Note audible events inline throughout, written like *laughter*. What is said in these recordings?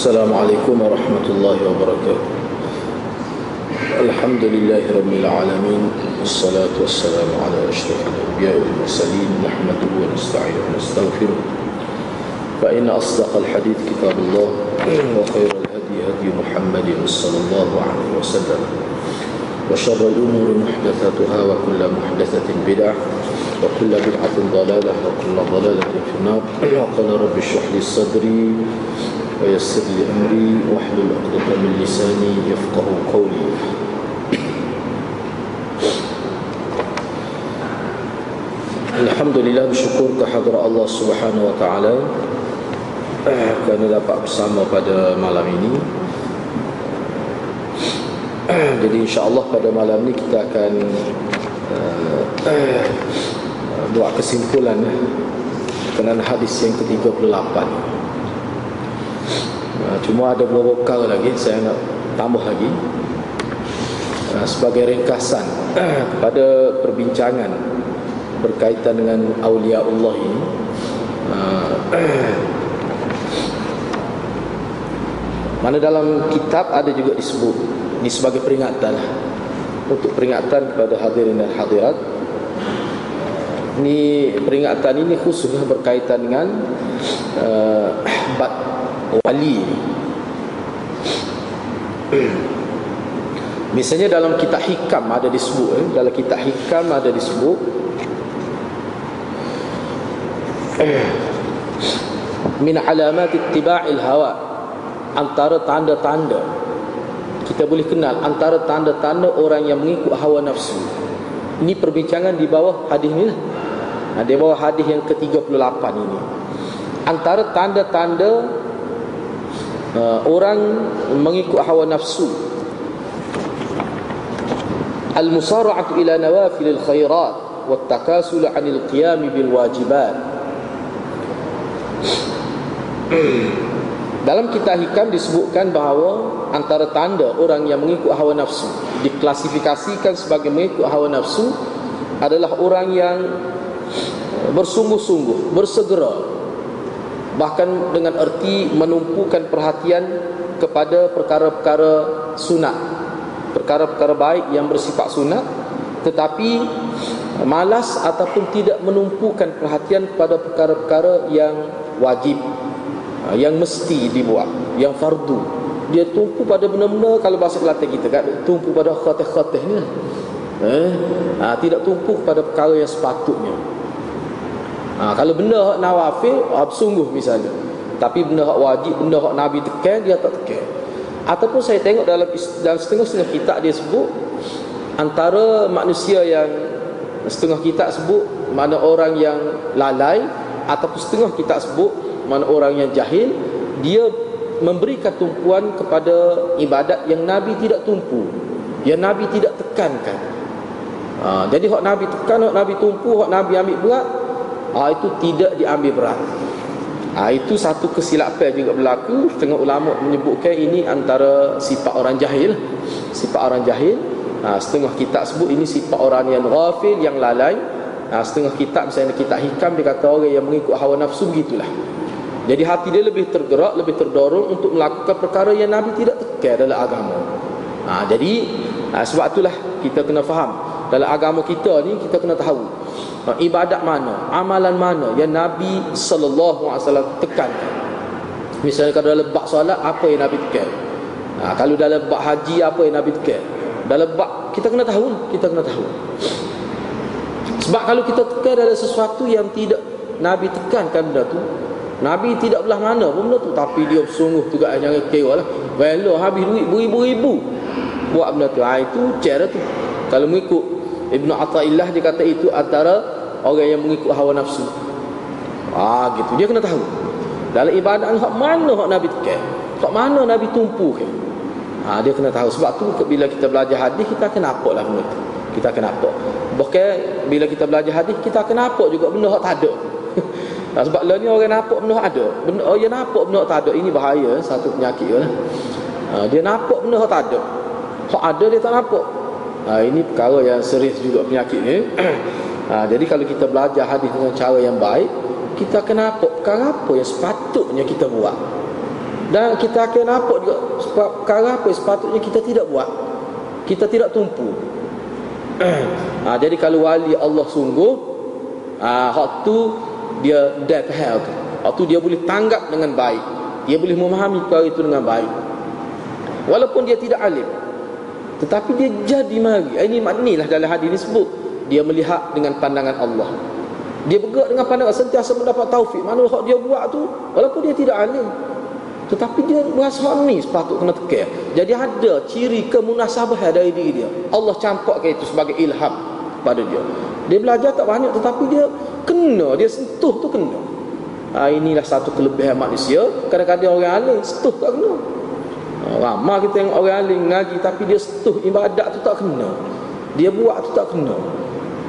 السلام عليكم ورحمة الله وبركاته. الحمد لله رب العالمين والصلاة والسلام على أشرف الأنبياء والمرسلين نحمده ونستعينه ونستغفره. فإن أصدق الحديث كتاب الله وخير الهدي هدي محمد صلى الله عليه وسلم. وشر الأمور محدثاتها وكل محدثة بدعة وكل بدعة ضلالة وكل ضلالة في النار. وقال رب اشرح لي صدري ويسر لي أمري واحلل عقدة من لساني يفقه قولي Alhamdulillah bersyukur kehadrat Allah Subhanahu wa taala kerana dapat bersama pada malam ini. Jadi insya-Allah pada malam ini kita akan uh, uh, buat kesimpulan berkenaan hadis yang ke-38. Cuma ada beberapa perkara lagi saya nak tambah lagi. Uh, sebagai ringkasan *clears throat* pada perbincangan berkaitan dengan awliya Allah ini uh, *clears throat* mana dalam kitab ada juga disebut ini sebagai peringatan untuk peringatan kepada hadirin dan hadirat. Ini peringatan ini khususnya berkaitan dengan *clears throat* uh, bat wali misalnya dalam kitab hikam ada disebut eh? dalam kitab hikam ada disebut min alamat ittiba'il hawa antara tanda-tanda. Kita boleh kenal antara tanda-tanda orang yang mengikut hawa nafsu. Ini perbincangan di bawah hadis ni nah, di bawah hadis yang ke-38 ini. Antara tanda-tanda uh, orang mengikut hawa nafsu. Al-musara'atu ila nawafilil khairat wa takasul 'anil qiyam bil wajibat. *clears throat* Dalam kitab hikam disebutkan bahawa antara tanda orang yang mengikut hawa nafsu diklasifikasikan sebagai mengikut hawa nafsu adalah orang yang bersungguh-sungguh, bersegera bahkan dengan erti menumpukan perhatian kepada perkara-perkara sunat. Perkara-perkara baik yang bersifat sunat tetapi malas ataupun tidak menumpukan perhatian kepada perkara-perkara yang wajib ha, yang mesti dibuat yang fardu. Dia tumpu pada benda-benda kalau bahasa Kelantan kita kan tumpu pada khatih-khatih ni eh? Ha, tidak tumpu pada perkara yang sepatutnya ha, kalau benda hak nawafil sungguh misalnya. Tapi benda hak wajib benda hak nabi tekan dia tak tekan. Ataupun saya tengok dalam dalam setengah-setengah kitab dia sebut antara manusia yang setengah kitab sebut mana orang yang lalai ataupun setengah kita sebut mana orang yang jahil dia memberikan tumpuan kepada ibadat yang Nabi tidak tumpu yang Nabi tidak tekankan. Ha, jadi hak Nabi tekan hak Nabi tumpu hak Nabi ambil berat ha, itu tidak diambil berat. Ha, itu satu kesilapan juga berlaku. Setengah ulama menyebutkan ini antara sifat orang jahil. Sifat orang jahil. Ha, setengah kita sebut ini sifat orang yang ghafil yang lalai. Ha, setengah kitab misalnya kitab hikam dia kata orang yang mengikut hawa nafsu begitulah. Jadi hati dia lebih tergerak lebih terdorong untuk melakukan perkara yang Nabi tidak tekan dalam agama. Ha, jadi ha, sebab itulah kita kena faham. Dalam agama kita ni kita kena tahu ibadat mana amalan mana yang Nabi sallallahu alaihi wasallam tekankan? Misalnya kalau dalam bab solat apa yang Nabi tekan? Ha, kalau dalam bab haji apa yang Nabi tekan? Dalam bab kita kena tahu kita kena tahu. Sebab kalau kita tekan ada sesuatu yang tidak Nabi tekankan benda tu Nabi tidak belah mana pun benda tu Tapi dia sungguh juga jangan kira lah Velo habis duit beribu-ribu Buat benda tu. Ha, Itu cara tu. Kalau mengikut Ibn Atta'illah dia kata itu antara Orang yang mengikut hawa nafsu Ah gitu Dia kena tahu Dalam ibadat hak mana hak Nabi tekan Hak mana Nabi tumpu ke ha, Dia kena tahu Sebab tu bila kita belajar hadis Kita akan nampak lah benda tu Kita akan nampak Bahkan bila kita belajar hadis kita akan nampak juga benda hak tak ada. nah, *laughs* sebab lah ni orang nampak benda ada. Benda oh, dia nampak benda tak ada. Ini bahaya satu penyakit lah. Ha, dia nampak benda tak ada. Hak ada dia tak nampak. Ha, ini perkara yang serius juga penyakit ni. *clears throat* ha, jadi kalau kita belajar hadis dengan cara yang baik, kita akan nampak perkara apa yang sepatutnya kita buat. Dan kita akan nampak juga perkara apa sepatutnya kita tidak buat. Kita tidak tumpu. *clears throat* ha, jadi kalau wali Allah sungguh ha, tu dia dead hell tu. Hak tu dia boleh tanggap dengan baik. Dia boleh memahami perkara itu dengan baik. Walaupun dia tidak alim. Tetapi dia jadi mari. Ini maknilah dalam hadis ini sebut dia melihat dengan pandangan Allah. Dia bergerak dengan pandangan sentiasa mendapat taufik. Mana hak dia buat tu walaupun dia tidak alim. Tetapi dia rasa ni sepatut kena tekir. Jadi ada ciri kemunasabah dari diri dia. Allah campakkan itu sebagai ilham pada dia. Dia belajar tak banyak tetapi dia kena, dia sentuh tu kena. Ha, inilah satu kelebihan manusia. Kadang-kadang orang alim sentuh tak kena. Ramah kita tengok orang alim ngaji tapi dia sentuh ibadat tu tak kena. Dia buat tu tak kena.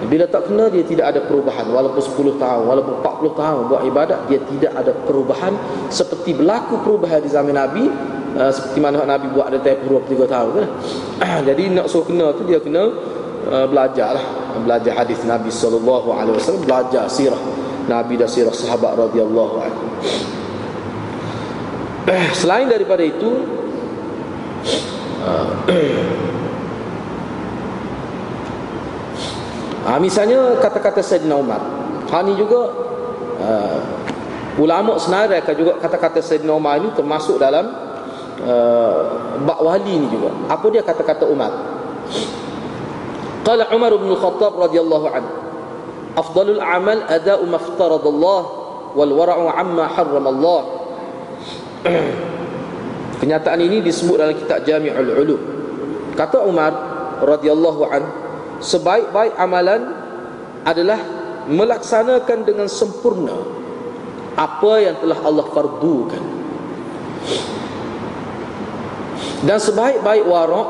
Bila tak kena dia tidak ada perubahan Walaupun 10 tahun, walaupun 40 tahun Buat ibadat, dia tidak ada perubahan Seperti berlaku perubahan di zaman Nabi uh, Seperti mana Nabi buat ada tempoh 23 tahun kan? *clears throat* Jadi nak suruh kena tu dia kena uh, Belajar lah Belajar hadis Nabi SAW Belajar sirah Nabi dan sirah sahabat radhiyallahu anhu. *clears throat* Selain daripada itu Ha, *coughs* misalnya kata-kata Sayyidina Umar. Ha ni juga uh, ulama senaraikan juga kata-kata Sayyidina Umar ini termasuk dalam uh, bak wali ni juga. Apa dia kata-kata Umar? Qala Umar bin Khattab radhiyallahu anhu. Afdalul a'mal ada'u ma Allah wal wara'u 'amma harrama Allah. *coughs* Kenyataan ini disebut dalam kitab Jami'ul Ulum. Kata Umar radhiyallahu anhu sebaik-baik amalan adalah melaksanakan dengan sempurna apa yang telah Allah fardukan dan sebaik-baik warak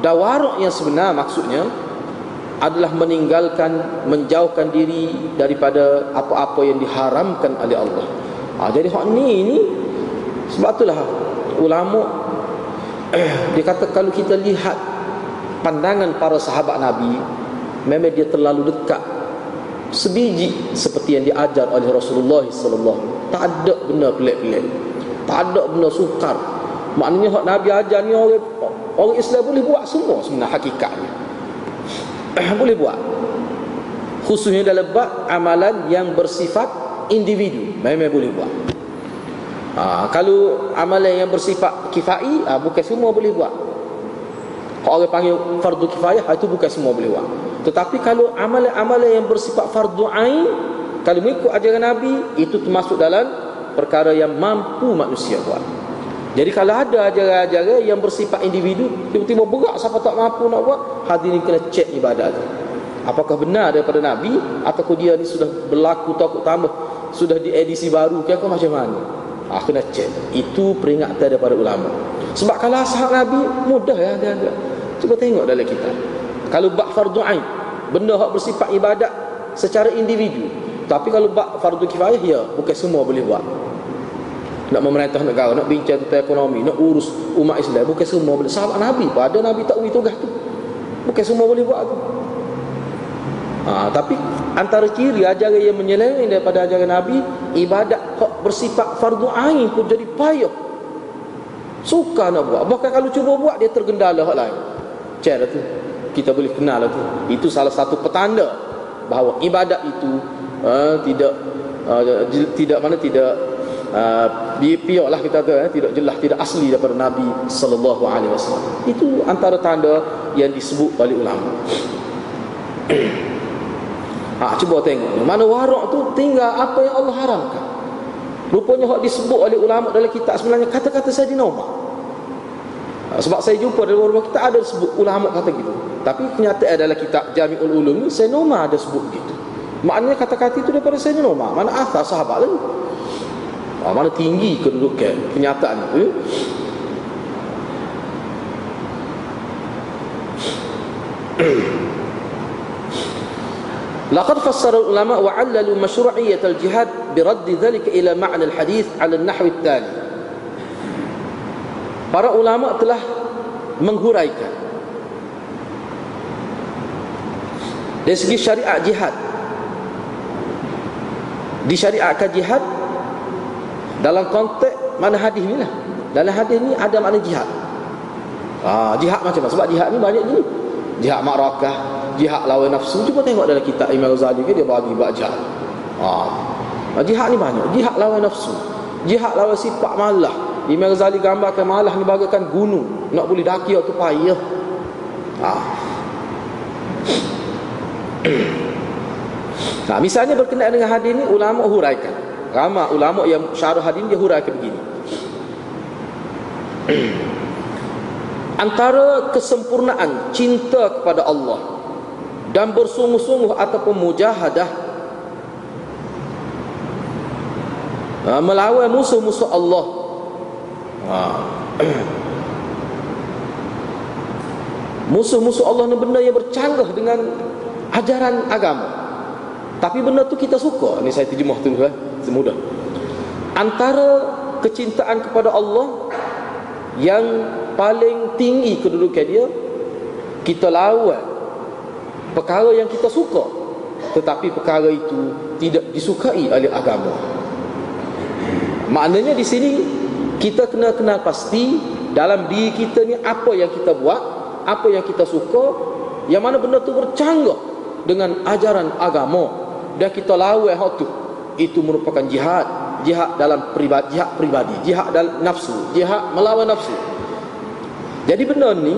dan warak yang sebenar maksudnya adalah meninggalkan menjauhkan diri daripada apa-apa yang diharamkan oleh Allah ha, jadi hak ni ini sebab itulah ulama *clears throat* dia kata kalau kita lihat pandangan para sahabat Nabi memang dia terlalu dekat. Sebiji seperti yang diajar oleh Rasulullah sallallahu tak ada benda pelik-pelik. Tak ada benda sukar. Maknanya hak Nabi ajar ni orang orang Islam boleh buat semua sebenarnya hakikatnya. *clears throat* Boleh buat. Khususnya dalam bab amalan yang bersifat individu. Memang boleh buat ha, kalau amalan yang bersifat kifai ha, bukan semua boleh buat kalau orang panggil fardu kifayah itu bukan semua boleh buat. Tetapi kalau amalan-amalan yang bersifat fardu ain kalau mengikut ajaran Nabi itu termasuk dalam perkara yang mampu manusia buat. Jadi kalau ada ajaran-ajaran yang bersifat individu tiba-tiba berat siapa tak mampu nak buat, hadirin kena cek ibadat itu. Apakah benar daripada Nabi ataukah dia ni sudah berlaku takut tambah sudah di edisi baru ke macam mana? Ah kena cek. Itu peringatan daripada ulama. Sebab kalau asal Nabi mudah ya dia ada. Cuba tengok dalam kita. Kalau bab fardu ain, benda hak bersifat ibadat secara individu. Tapi kalau bab fardu kifayah ya, bukan semua boleh buat. Nak memerintah negara, nak bincang tentang ekonomi, nak urus umat Islam, bukan semua boleh. Sahabat Nabi, pada Nabi tak tugas tu. Bukan semua boleh buat tu. Ha, tapi antara ciri ajaran yang menyeleweng daripada ajaran Nabi, ibadat hak bersifat fardu ain pun jadi payah. Suka nak buat. Bahkan kalau cuba buat dia tergendala hak lain. Cara tu. Kita boleh kenal tu. Itu salah satu petanda bahawa ibadat itu uh, tidak uh, tidak mana tidak uh, piok lah kita kata eh, tidak jelas tidak asli daripada Nabi sallallahu alaihi wasallam. Itu antara tanda yang disebut oleh ulama ha cuba tengok mana warak tu tinggal apa yang Allah haramkan rupanya hak disebut oleh ulama dalam kitab sebenarnya kata-kata Saidina Umar Ah, sebab saya jumpa dalam rumah kita ada sebut ulama kata gitu. Tapi kenyataan adalah kitab Jami'ul Ulum ni saya Noma ada sebut gitu. Maknanya kata-kata itu daripada saya Noma. Mana asal sahabat lain? Ah, mana tinggi kedudukan kenyataan itu. *clears throat* لقد فسر العلماء وعللوا مشروعية الجهاد برد ذلك إلى معنى الحديث على النحو التالي Para ulama telah menghuraikan dari segi syariat jihad. Di syariatkan jihad dalam konteks mana hadis ni lah. Dalam hadis ni ada makna jihad. Ah, jihad macam mana? Sebab jihad ni banyak jenis Jihad makrakah, jihad lawan nafsu. Cuba tengok dalam kitab Imam Ghazali dia bagi buat jihad. Ah. Jihad ni banyak. Jihad lawan nafsu. Jihad lawan sifat malah. Imam Ghazali gambarkan malah ni bagaikan gunung. Nak boleh daki waktu payah. Ah. *clears throat* Nah, misalnya berkenaan dengan hadis ni ulama huraikan. Ramai ulama yang syarah hadis dia huraikan begini. *clears throat* Antara kesempurnaan cinta kepada Allah dan bersungguh-sungguh ataupun mujahadah ha, melawan musuh-musuh Allah. Ha. *clears throat* Musuh-musuh Allah ni benda yang bercanggah dengan ajaran agama. Tapi benda tu kita suka. Ini saya terjemah tu eh, semudah. Antara kecintaan kepada Allah yang paling tinggi kedudukan dia kita lawan perkara yang kita suka tetapi perkara itu tidak disukai oleh agama. Maknanya di sini kita kena kenal pasti dalam diri kita ni apa yang kita buat, apa yang kita suka, yang mana benda tu bercanggah dengan ajaran agama. Dan kita lawan hak tu. Itu merupakan jihad jihad dalam pribadi jihad pribadi jihad dalam nafsu jihad melawan nafsu. Jadi benda ni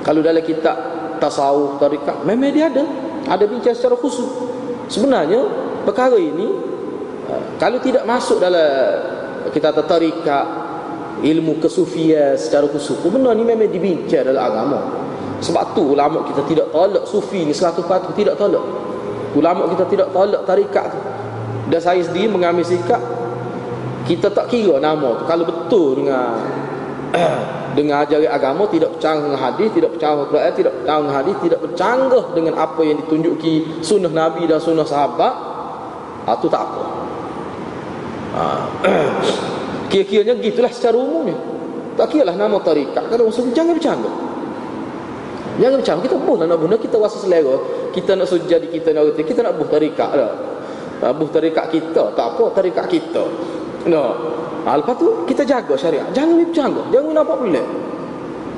kalau dalam kitab tasawuf tarikat memang dia ada ada bincang secara khusus sebenarnya perkara ini eh, kalau tidak masuk dalam kita tarikat ilmu kesufian secara khusus benda ni memang dibincang dalam agama sebab tu ulama kita tidak tolak sufi ni satu patu tidak tolak. Ulama kita tidak tolak tarikat tu. Dan saya sendiri mengambil sikap kita tak kira nama tu kalau betul dengan *coughs* dengan ajaran agama tidak bercanggah dengan hadis, tidak bercanggah dengan Quran, tidak bercanggah dengan hadis, tidak bercanggah dengan apa yang ditunjuki sunnah Nabi dan sunnah sahabat, itu ah, tak apa. Ha. *clears throat* Kira-kiranya gitulah secara umumnya. Tak kira lah nama tarikat. Kalau usul jangan bercanggah. Jangan macam kita buh lah nak buh kita rasa selera. Kita nak jadi kita nak kita nak buh tarikat lah. Uh, buh tarikat kita, tak apa tarikat kita. No. Ha, lepas tu kita jaga syariat. Jangan bercangga, jangan nampak pelik.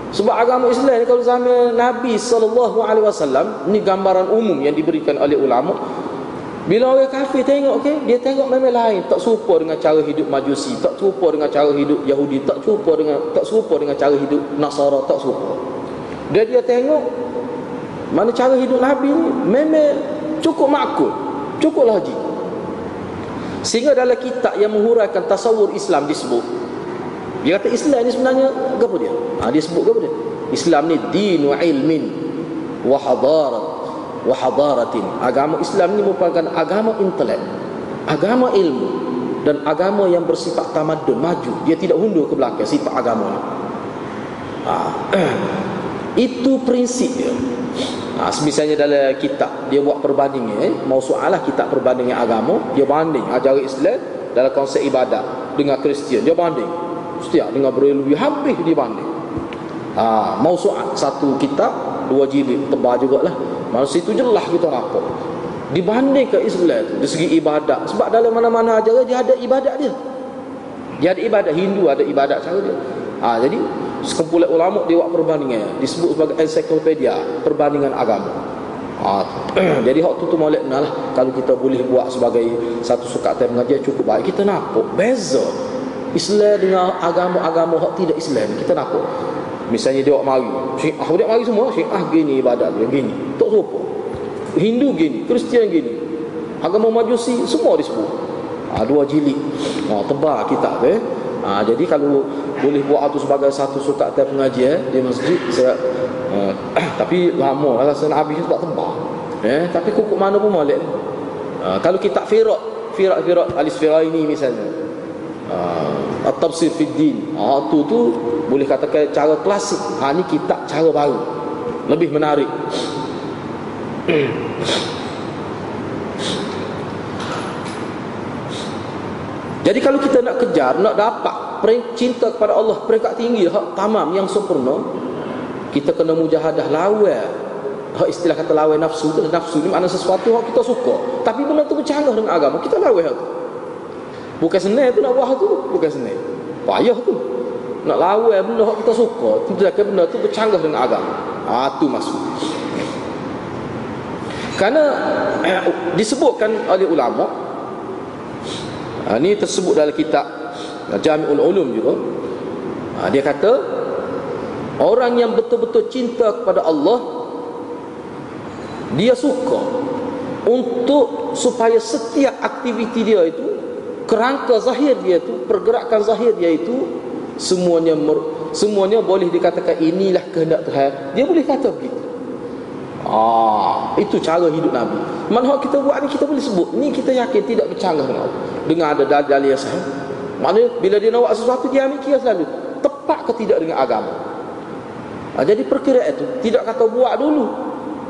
Sebab agama Islam kalau zaman Nabi sallallahu alaihi wasallam ni gambaran umum yang diberikan oleh ulama. Bila orang kafir tengok okey, dia tengok memang lain, tak serupa dengan cara hidup Majusi, tak serupa dengan cara hidup Yahudi, tak serupa dengan tak serupa dengan cara hidup Nasara, tak serupa. Dia dia tengok mana cara hidup Nabi ni memang cukup makul, cukup logik. Sehingga dalam kitab yang menghuraikan tasawur Islam disebut dia kata Islam ni sebenarnya apa dia? Ha, dia sebut apa dia? Islam ni dinu ilmin wa hadarat wa hadaratin. Agama Islam ni merupakan agama intelek, agama ilmu dan agama yang bersifat tamadun, maju. Dia tidak mundur ke belakang sifat agama ni. Ha. *clears throat* Itu prinsip dia. Ha, misalnya dalam kitab dia buat perbandingan eh, mau soalah kitab perbandingan agama dia banding ajaran Islam dalam konsep ibadat dengan Kristian dia banding setiap dengan berlebih habis dia banding ha, mau soal satu kitab dua jilid tebal jugalah. Masa itu jelas kita nampak. Dibanding ke Islam dari segi ibadat. Sebab dalam mana-mana ajaran dia ada ibadat dia. Dia ada ibadat. Hindu ada ibadat cara dia. Ha, jadi sekumpulan ulama dia buat perbandingan. Disebut sebagai ensiklopedia perbandingan agama. Ha, *clears throat* jadi hak tu tu molek lah. Kalau kita boleh buat sebagai satu sukat time cukup baik. Kita nampak beza Islam dengan agama-agama hak tidak Islam kita nampak misalnya dia mari. Syiah dia mari semua syiah gini ibadat dia gini. Tak serupa. Hindu gini Kristian gini. Agama majusi semua disebut. Ha, dua jilid. Ha, tebal kitab eh. Ha, jadi kalau boleh buat itu sebagai satu suka tiap pengajian di masjid saya uh, *clears throat* tapi lama. Lah rasa nak habis sebab tebal. Eh, tapi kuku mana pun molek. Uh, kalau kita firak, firak firak alis ini misalnya. Uh, at-tafsir fi din. Ah tu tu boleh katakan cara klasik. Ha ni kita cara baru. Lebih menarik. Jadi kalau kita nak kejar, nak dapat cinta kepada Allah peringkat tinggi, hak tamam yang sempurna, kita kena mujahadah lawan. Hak istilah kata lawan nafsu nafsu ni makna sesuatu yang kita suka. Tapi benda tu bercanggah dengan agama, kita lawan hak tu. Bukan senang tu nak buat tu, bukan senang. Payah tu. nak lawan benda yang kita suka tindakan benda tu bercanggah dengan agama ha, tu maksud kerana eh, disebutkan oleh ulama ha, ni tersebut dalam kitab Jami'ul Ulum juga ha, dia kata orang yang betul-betul cinta kepada Allah dia suka untuk supaya setiap aktiviti dia itu kerangka zahir dia itu pergerakan zahir dia itu semuanya semuanya boleh dikatakan inilah kehendak Tuhan. Dia boleh kata begitu. Ah itu cara hidup nabi. Mana kita buat ni kita boleh sebut. Ni kita yakin tidak bercanggah dengan Allah. Dengan ada dalil yang sahih. Maknanya bila dia nak buat sesuatu dia ambil kira selalu tepat ke tidak dengan agama? Ah, jadi perkiraan itu tidak kata buat dulu.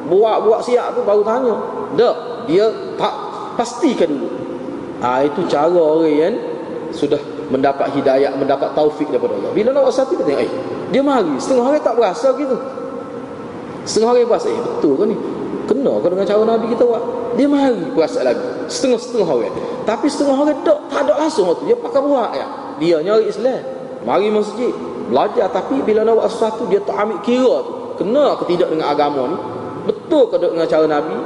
Buat-buat siap tu baru tanya. Tak dia tak pastikan dulu ha, itu cara orang yang sudah mendapat hidayah mendapat taufik daripada Allah. Bila nak satu dia tengok eh dia mari. Setengah orang tak berasa gitu. Setengah orang berasa eh betul ke ni? Kena ke dengan cara Nabi kita buat? Dia mari berasa lagi. Setengah-setengah orang. Tapi setengah orang tak, tak ada langsung tu dia pakai buat ya. Dia nyari Islam. Mari masjid. Belajar. Tapi bila nak buat sesuatu dia tak ambil kira tu. Kena ke tidak dengan agama ni? Betul ke dengan cara Nabi?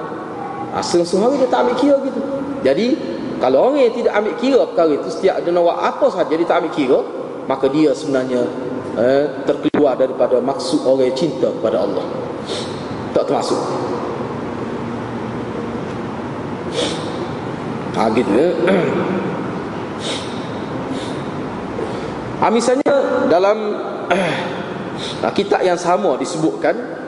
Asal semua dia tak ambil kira gitu. Jadi kalau orang yang tidak ambil kira perkara itu setiap ada nak apa sahaja dia tak ambil kira maka dia sebenarnya eh, terkeluar daripada maksud orang yang cinta kepada Allah tak termasuk ha, gitu ya ha, misalnya dalam eh, kitab yang sama disebutkan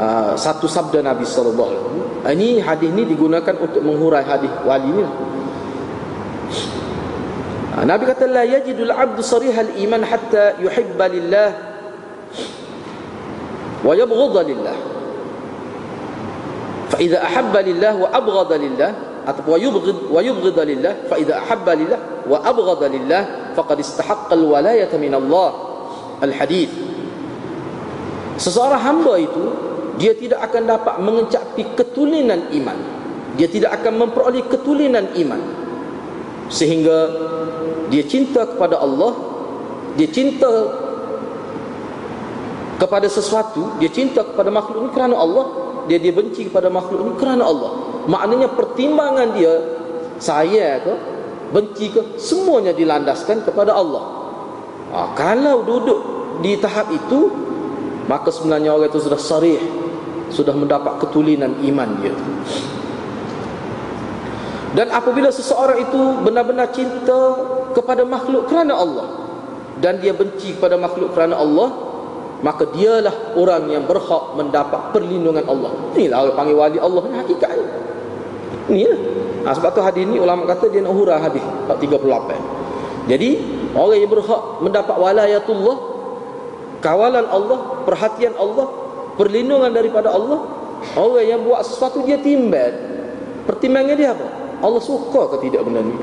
uh, satu sabda Nabi sallallahu alaihi wasallam. Ini hadis ni digunakan untuk menghurai hadis wali ni. Uh, Nabi kata la yajidul abdu sarihal iman hatta yuhibba lillah wa yabghadha lillah. Fa idza ahabba lillah wa abghadha lillah atau wa yubghid wa yubghidha lillah fa idza ahabba lillah wa abghadha lillah faqad istahaqqa al walayata min Allah. Al hadis. Seseorang hamba itu dia tidak akan dapat mengecapi ketulinan iman dia tidak akan memperoleh ketulinan iman sehingga dia cinta kepada Allah dia cinta kepada sesuatu dia cinta kepada makhluk ini kerana Allah dia dia benci kepada makhluk ini kerana Allah. Maknanya pertimbangan dia saya ke benci ke semuanya dilandaskan kepada Allah. Ha, kalau duduk di tahap itu maka sebenarnya orang itu sudah sarih sudah mendapat ketulinan iman dia dan apabila seseorang itu benar-benar cinta kepada makhluk kerana Allah dan dia benci kepada makhluk kerana Allah maka dialah orang yang berhak mendapat perlindungan Allah. Inilah orang panggil wali Allah ni hakikatnya ni lah ha, sebab tu hadis ni ulama kata dia nak hurah hadis 38 jadi orang yang berhak mendapat walayatullah kawalan Allah perhatian Allah perlindungan daripada Allah orang yang buat sesuatu dia timbal. Pertimbangan dia apa Allah suka ke tidak benda ni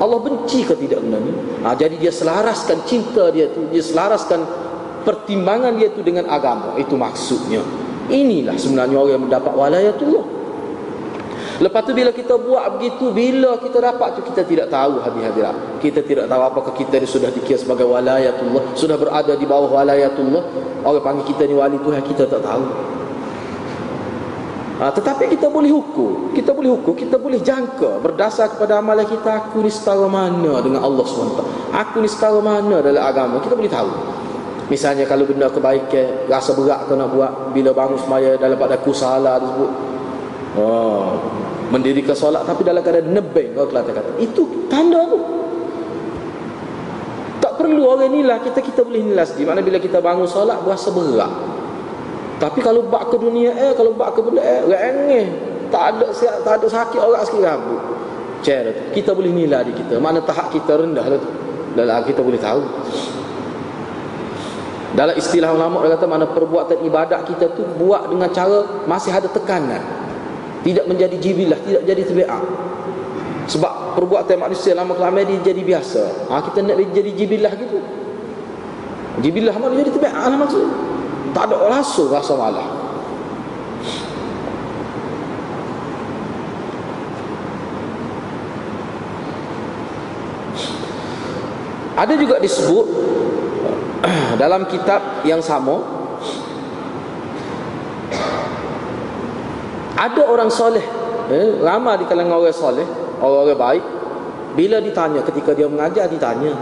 Allah benci ke tidak benda ni ha, jadi dia selaraskan cinta dia tu dia selaraskan pertimbangan dia tu dengan agama. Itu maksudnya. Inilah sebenarnya orang yang mendapat walayatullah. Lepas tu bila kita buat begitu Bila kita dapat tu kita tidak tahu hadirat Kita tidak tahu apakah kita ni sudah dikira sebagai walayatullah Sudah berada di bawah walayatullah. Orang panggil kita ni wali Tuhan kita tak tahu ha, Tetapi kita boleh hukum Kita boleh hukum, kita boleh jangka Berdasar kepada amalan kita. Aku ni setara mana dengan Allah SWT? Aku ni setara mana dalam agama? Kita boleh tahu. Misalnya kalau benda kebaikan Rasa berat kau nak buat Bila bangun semaya dalam pada aku salah disebut Oh, mendirikan solat tapi dalam keadaan nebeng kalau Kelantan kata. Itu tanda tu. Tak perlu orang inilah kita kita boleh nilai sendiri. Mana bila kita bangun solat berasa berat tapi kalau bak ke dunia eh kalau bak ke benda eh rengeh tak ada tak ada sakit orang sikit rambut. Cara tu. Kita boleh nilai di kita. Mana tahap kita rendah tu. Dalam kita boleh tahu. Dalam istilah ulama dia kata mana perbuatan ibadat kita tu buat dengan cara masih ada tekanan. Tidak menjadi jibilah tidak jadi tabiat sebab perbuatan manusia lama kelamaan dia jadi biasa. Ha, kita nak jadi jibilah gitu. Jibilah mana jadi tabiat lah maksud tak ada rasa rasa malah ada juga disebut *clears throat* dalam kitab yang sama ada orang soleh eh, ramai di kalangan orang soleh orang-orang baik bila ditanya ketika dia mengajar ditanya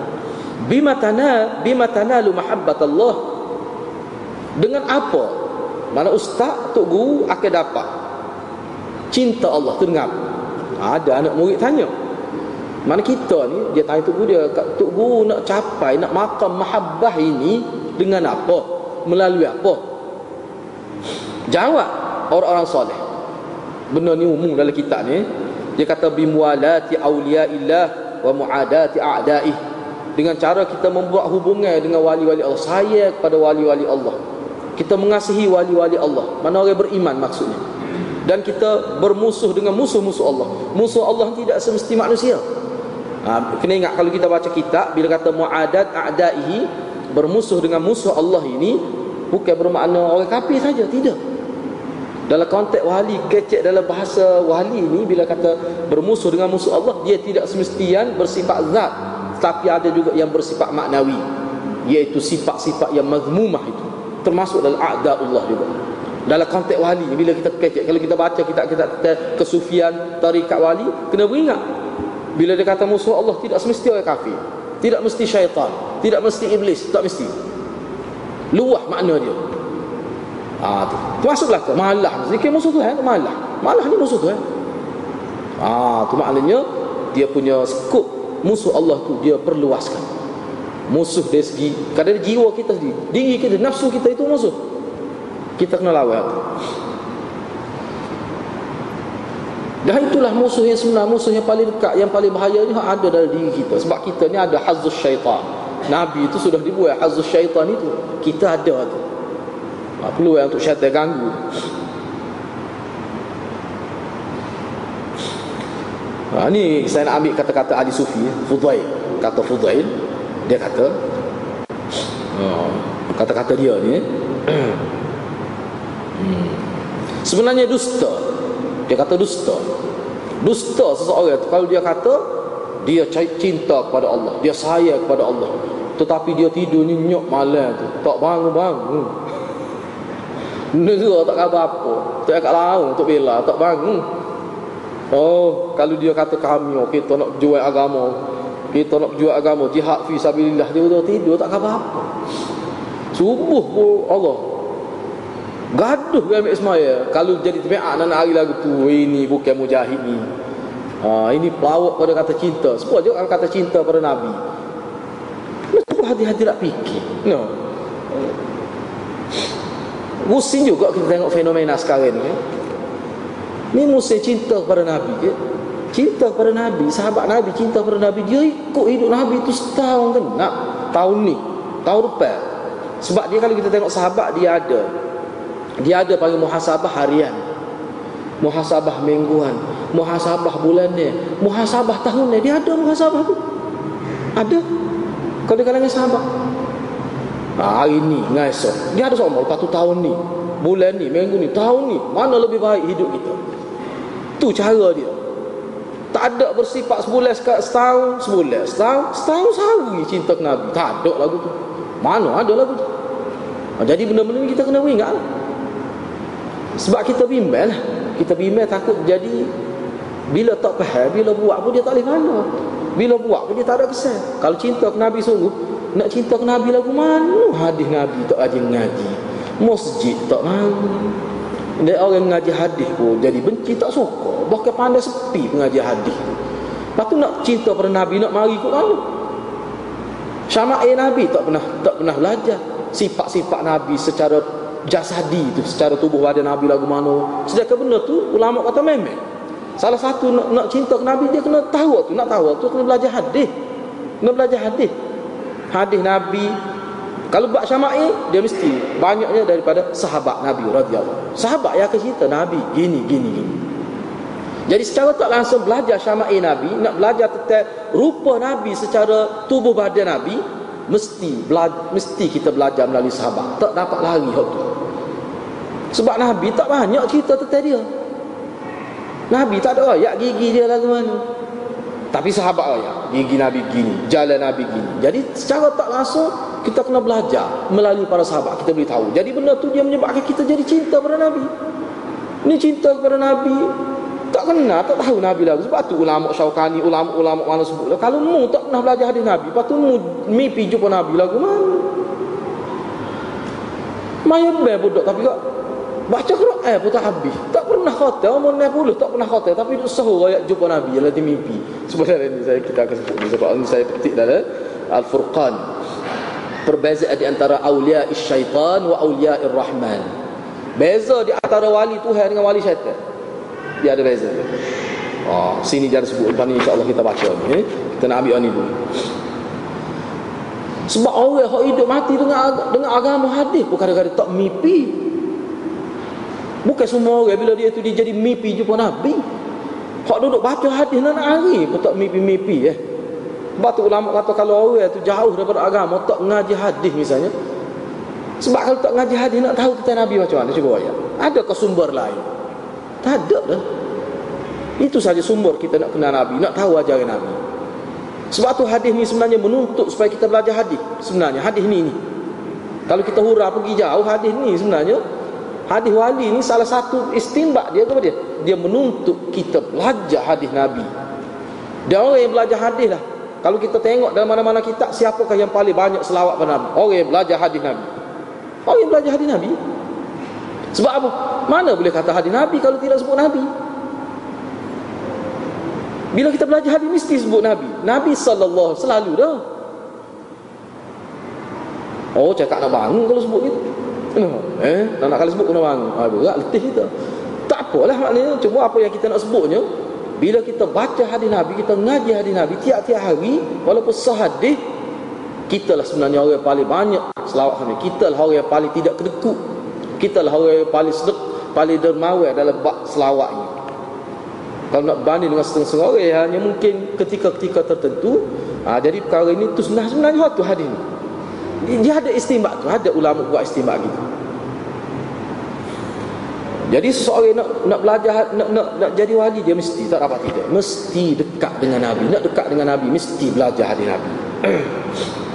bima tana bima tanalu mahabbat Allah dengan apa? Mana ustaz tok guru akan dapat. Cinta Allah tu dengan ada anak murid tanya. Mana kita ni dia tanya tok guru dia tok guru nak capai nak makam mahabbah ini dengan apa? Melalui apa? Jawab orang-orang soleh. Benda ni umum dalam kitab ni. Dia kata bimualati auliyaillah wa muadati a'daih. Dengan cara kita membuat hubungan dengan wali-wali Allah saya kepada wali-wali Allah kita mengasihi wali-wali Allah. Mana orang beriman maksudnya? Dan kita bermusuh dengan musuh-musuh Allah. Musuh Allah tidak semesti manusia. Ha, kena ingat kalau kita baca kitab bila kata muadat a'daihi bermusuh dengan musuh Allah ini bukan bermakna orang kafir saja tidak. Dalam konteks wali kecek dalam bahasa wali ini bila kata bermusuh dengan musuh Allah dia tidak semestian bersifat zat. Tapi ada juga yang bersifat maknawi iaitu sifat-sifat yang mazmumah itu termasuk dalam a'daullah juga. Dalam konteks wali bila kita kecek kalau kita baca kitab-kitab kesufian tarikat wali kena beringat bila dia kata musuh Allah tidak semesti orang kafir. Tidak mesti syaitan, tidak mesti iblis, tak mesti. Luah makna dia. Ah tu. Termasuklah ke malah zikir musuh Tuhan malah. Malah ni musuh Tuhan. Ah tu maknanya dia punya skop musuh Allah tu dia perluaskan. Musuh dari segi kadang jiwa kita sendiri, diri kita, nafsu kita itu musuh. Kita kena lawan. Dan itulah musuh yang sebenar Musuh yang paling dekat Yang paling bahaya ni Ada dalam diri kita. Sebab kita ni ada hazus syaitan. Nabi itu sudah dibuat Hazus syaitan itu. Kita ada tu. Tak perlu yang untuk syaitan ganggu. Ha, Ni saya nak ambil kata-kata Ali Sufi Fudail. Kata Fudail Dia kata oh, Kata-kata dia ni hmm. Sebenarnya dusta. Dia kata dusta. Dusta seseorang itu Kalau dia kata Dia cinta kepada Allah. Dia sayang kepada Allah. Tetapi dia tidur nyenyok malam tu Tak bangun-bangun. Negara tak kata apa. Tak kat laung untuk bela Tak bangun. Oh Kalau dia kata kami oh, Kita nak jual agama Kita nak jual agama Jihad fi sabilillah. Dia tidur tak kata apa. Subuh pun Allah. Gaduh dia ambil semaya Kalau jadi tebiak nak hari lagu tu Ini bukan mujahid ni. Ha, Ini pelawak pada kata cinta. Semua juga kata cinta pada Nabi. Cuba hati-hati nak fikir. No. Musim juga kita tengok fenomena sekarang ni Ini musim cinta kepada Nabi ke? Cinta kepada Nabi Sahabat Nabi cinta kepada Nabi Dia ikut hidup Nabi tu setahun kan Nak tahun ni Tahun depan. Sebab dia kalau kita tengok sahabat dia ada. Dia ada panggil muhasabah harian Muhasabah mingguan Muhasabah bulanan Muhasabah tahunan Dia ada muhasabah tu. Ada. Kau di kalangan sahabat? Ha, Hari ni esok. Dia ada sama Lepas tu tahun ni Bulan ni Minggu ni Tahun ni. Mana lebih baik hidup kita? Tu cara dia Tak ada bersifat sebulan Setahun Sebulan Setahun Setahun sehari Cinta ke Nabi. Tak ada lagu tu. Mana ada lagu tu? Ha, Jadi benda-benda ni kita kena ingat lah. Sebab kita bimbang lah Kita bimbang takut jadi Bila tak faham Bila buat pun dia tak boleh mana Bila buat pun dia tak ada kesan. Kalau cinta ke Nabi sungguh Nak cinta ke Nabi lagu mana? Hadis Nabi tak ada ngaji. Masjid tak mahu dan orang ngaji hadis pun jadi benci tak suka. Bahkan pandai sepi pengaji hadis Lepas tu nak cinta pada Nabi Nak mari kot mana Syama'il Nabi tak pernah tak pernah belajar Sifat-sifat Nabi secara jasadi tu secara tubuh badan Nabi lagu mana. Sedangkan benda tu ulama kata memang. Salah satu nak, nak cinta ke Nabi dia kena tahu tu. Nak tahu tu kena belajar hadis. Kena belajar hadis. Hadis Nabi kalau buat syamai dia mesti banyaknya daripada sahabat Nabi radhiyallahu sahabat yang akan cerita Nabi gini gini gini. Jadi secara tak langsung belajar syamai Nabi nak belajar tentang rupa Nabi secara tubuh badan Nabi mesti belajar, mesti kita belajar melalui sahabat. Tak dapat lari hak tu. Sebab Nabi tak banyak cerita tentang dia. Nabi tak ada ayat gigi dia lagu mana tapi sahabat ayat gigi Nabi gini jalan Nabi gini jadi secara tak langsung kita kena belajar melalui para sahabat. Kita boleh tahu jadi benda tu dia menyebabkan kita jadi cinta pada Nabi. Ni cinta kepada Nabi tak kenal tak tahu Nabi lagu sebab tu ulama Syaukani ulama-ulama mana sebut kalau mu tak pernah belajar hadis Nabi lepas tu mu mimpi jumpa Nabi lagu mana Maya budak tapi kok baca Quran pun tak habis. Tak pernah khatam umur 60 tak pernah khatam tapi sahur ayat jumpa Nabi ialah di mimpi. Sebenarnya ini saya kita akan sebut sebab ini saya petik dalam Al-Furqan. Perbezaan di antara aulia syaitan wa aulia rahman. Beza di antara wali Tuhan dengan wali syaitan. Dia ada beza. Oh, sini jangan sebut lepas ni insya-Allah kita baca ni. Eh? Kita nak ambil ni dulu. Sebab orang yang hidup mati dengan dengan agama hadis pun kadang-kadang tak mimpi. Bukan semua orang bila dia tu dia jadi mimpi jumpa Nabi. Hak duduk baca hadis nak hari pun tak mimpi-mimpi eh. Sebab tu ulama kata kalau orang tu jauh daripada agama tak ngaji hadis misalnya. Sebab kalau tak ngaji hadis nak tahu kita Nabi macam mana cuba ayat. Ada ke sumber lain? Tak ada dah. Itu saja sumber kita nak kenal Nabi, nak tahu ajaran Nabi. Sebab tu hadis ni sebenarnya menuntut supaya kita belajar hadis. Sebenarnya hadis ni ni. Kalau kita hura pergi jauh hadis ni sebenarnya hadis wali ni salah satu istimbak dia kepada dia. Dia menuntut kita belajar hadis Nabi. Dia orang yang belajar hadis lah. Kalau kita tengok dalam mana-mana kitab siapakah yang paling banyak selawat pada Nabi? Orang yang belajar hadis Nabi. Orang yang belajar hadis Nabi. Sebab apa? Mana boleh kata hadis Nabi kalau tidak sebut Nabi? Bila kita belajar hadis mesti sebut Nabi. Nabi sallallahu selalu dah. Oh cakap nak bangun kalau sebut gitu. Eh, nak nak kali sebut kena bangun. Ah berat letih kita. Tak apalah maknanya cuma apa yang kita nak sebutnya bila kita baca hadis Nabi, kita ngaji hadis Nabi tiap-tiap hari walaupun sahadis kita lah sebenarnya orang yang paling banyak selawat kami. Kita lah orang yang paling tidak kedekut. Kita lah orang yang paling sedek, paling dermawan dalam bab selawat ini. Kalau nak banding dengan setengah-setengah orang ya, hanya mungkin ketika-ketika tertentu ha, Jadi perkara ini tu sebenarnya, waktu hadis ini Dia ada istimbak tu, ada ulama buat istimbak gitu. Jadi seseorang nak nak belajar nak, nak nak jadi wali dia mesti tak dapat tidak. Mesti dekat dengan nabi. Nak dekat dengan nabi mesti belajar hadis nabi. *clears throat*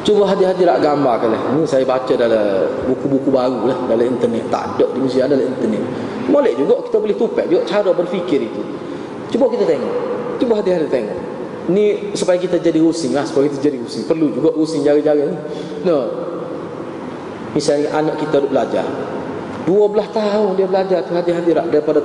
Cuba hadir-hadirat gambar kan Ini saya baca dalam buku-buku baru lah Dalam internet. Tak ada di Malaysia dalam internet. Boleh juga kita boleh tupai juga cara berfikir itu Cuba kita tengok. Cuba hadir-hadir tengok. Ini supaya kita jadi using lah Supaya kita jadi using Perlu juga using jaga-jaga ni. No. Misalnya anak kita belajar. 12 tahun dia belajar tu hadir-hadirat Daripada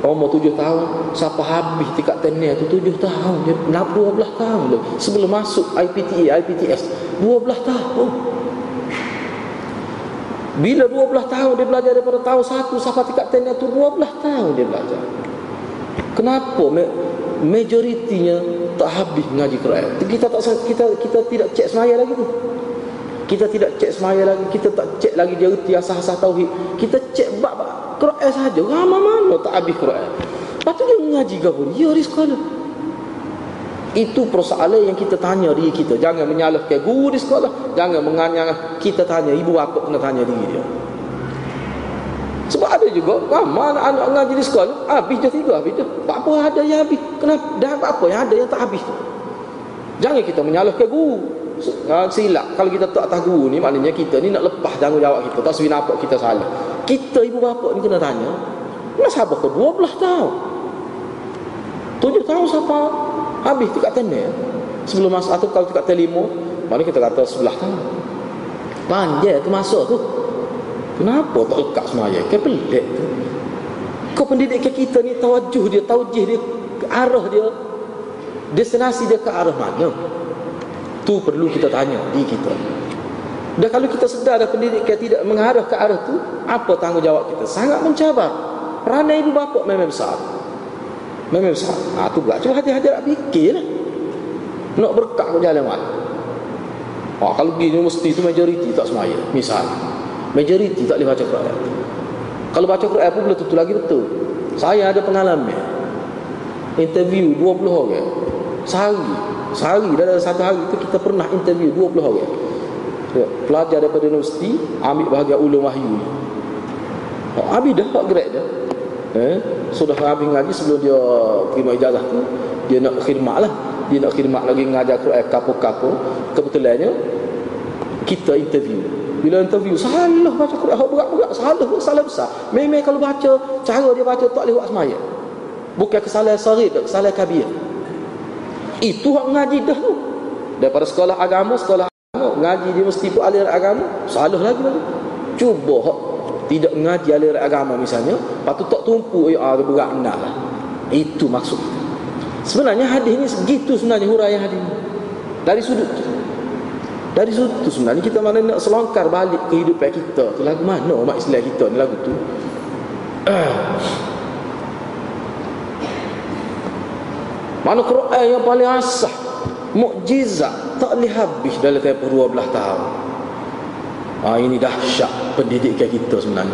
umur tujuh tahun siapa habis tingkat tenir tu tujuh tahun. Dia nak dua belah tahun loh. sebelum masuk IPTA IPTS dua belah tahun. Bila dua belah tahun dia belajar daripada tahun satu sampai tingkat tenir tu dua belah tahun dia belajar kenapa majoritinya tak habis mengaji Quran? Kita tak kita kita tidak cek semaya lagi tu. Kita tidak cek semaya lagi kita tak cek lagi dia reti asah-asah tauhid. Kita cek bab Quran saja ramai mana tak habis Quran. Lepas tu dia mengaji ke pun ya di sekolah itu persoalan yang kita tanya diri kita. Jangan menyalahkan guru di sekolah jangan menganyang. Kita tanya ibu bapa kena tanya diri dia sebab ada juga ramai anak-anak mengaji di sekolah habis je tiga habis je tak apa ada yang habis? Kenapa? Dah apa yang ada yang tak habis tu? Jangan kita menyalahkan guru. Silap. Kalau kita tak tahu ni maknanya kita ni nak lepas tanggungjawab kita. Tak sebi nampak kita salah. Kita ibu bapa ni kena tanya masa apa ke 12 tahun. 7 tahun siapa? Habis tingkat tenir sebelum masa atau kalau tingkat telimo mana kita kata 11 tahun. Panjang tu masa tu kenapa tak lekat semaya ke pelik tu kau pendidik kita ni tawajuh dia taujih dia arah dia destinasi dia ke arah mana Tu perlu kita tanya di kita. Dan kalau kita sedar ada pendidikan tidak mengarah ke arah tu, apa tanggungjawab kita? Sangat mencabar. Peranan ibu bapa memang besar. Memang besar. Ha, tu pula. Cuma hati-hati nak fikir lah. Nak berkak ke jalan mana? Ha, kalau pergi universiti tu majoriti tak semaya. Misal. Majoriti tak boleh baca Quran. Kalau baca Quran pun belum tentu lagi betul. Saya ada pengalaman. Interview 20 orang. Sehari Sehari dalam satu hari itu kita pernah interview 20 orang ya, Pelajar daripada universiti Ambil bahagian ulum wahyu oh, Habis dah tak grade dah eh, sudah habis ngaji sebelum dia terima ijazah tu dia nak khidmat lah dia nak khidmat lagi ngajar Quran kapur-kapur kebetulannya kita interview bila interview salah baca Quran. Berat-berat salah salah besar. Memang kalau baca cara dia baca tak boleh buat semaya bukan kesalahan sarit kesalahan kabir. Itu hak ngaji dah tu. Daripada sekolah agama sekolah agama. Ngaji dia mesti pun aliran agama. Salah lagi lagi cuba hak tidak mengaji aliran agama misalnya patut tak tumpu. Eh ah berat nak lah. Itu maksud sebenarnya hadis ini segitu sebenarnya huraian hadis ini dari sudut dari sudut tu sebenarnya kita mana nak selongkar balik kehidupan kita tu lagu mana umat Islam kita ni lagu tu *clears throat* mana Quran yang paling asah mukjizat tak boleh habis dalam tempoh 12 tahun Ha, ini dahsyat pendidikan kita sebenarnya.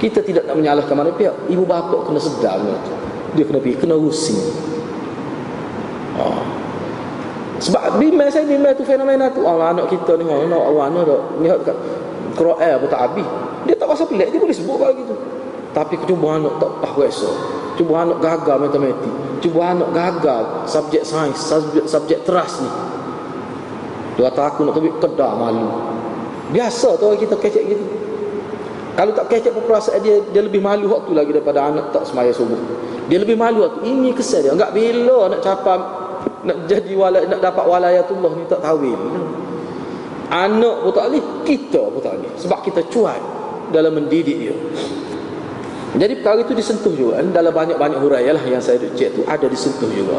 Kita tidak nak menyalahkan mana pihak. Ibu bapa kena sedar Dia kena pergi, kena rusing. Sebab bimbang saya bimbang tu fenomena tu. Oh, anak kita ni, anak awak anak dah. Ni kat Quran pun tak habis. Dia tak pasal pelik, dia boleh sebut kalau gitu. Tapi cuba anak tak tahu rasa. Cuba anak gagal matematik. Cuba anak gagal subjek sains, subjek, subjek teras ni. Dia kata aku nak tebik kedah malu. Biasa tu orang kita kecek gitu. Kalau tak kecek perasaan dia dia lebih malu waktu lagi daripada anak tak semaya subuh. Dia lebih malu waktu ini kesal dia. Enggak bila nak capai nak jadi wala nak dapat walayatullah ni tak tahu Anak pun tak boleh, kita pun tak boleh. Sebab kita cuat dalam mendidik dia. Jadi perkara itu disentuh juga dalam banyak-banyak huraian lah yang saya cek tu ada disentuh juga.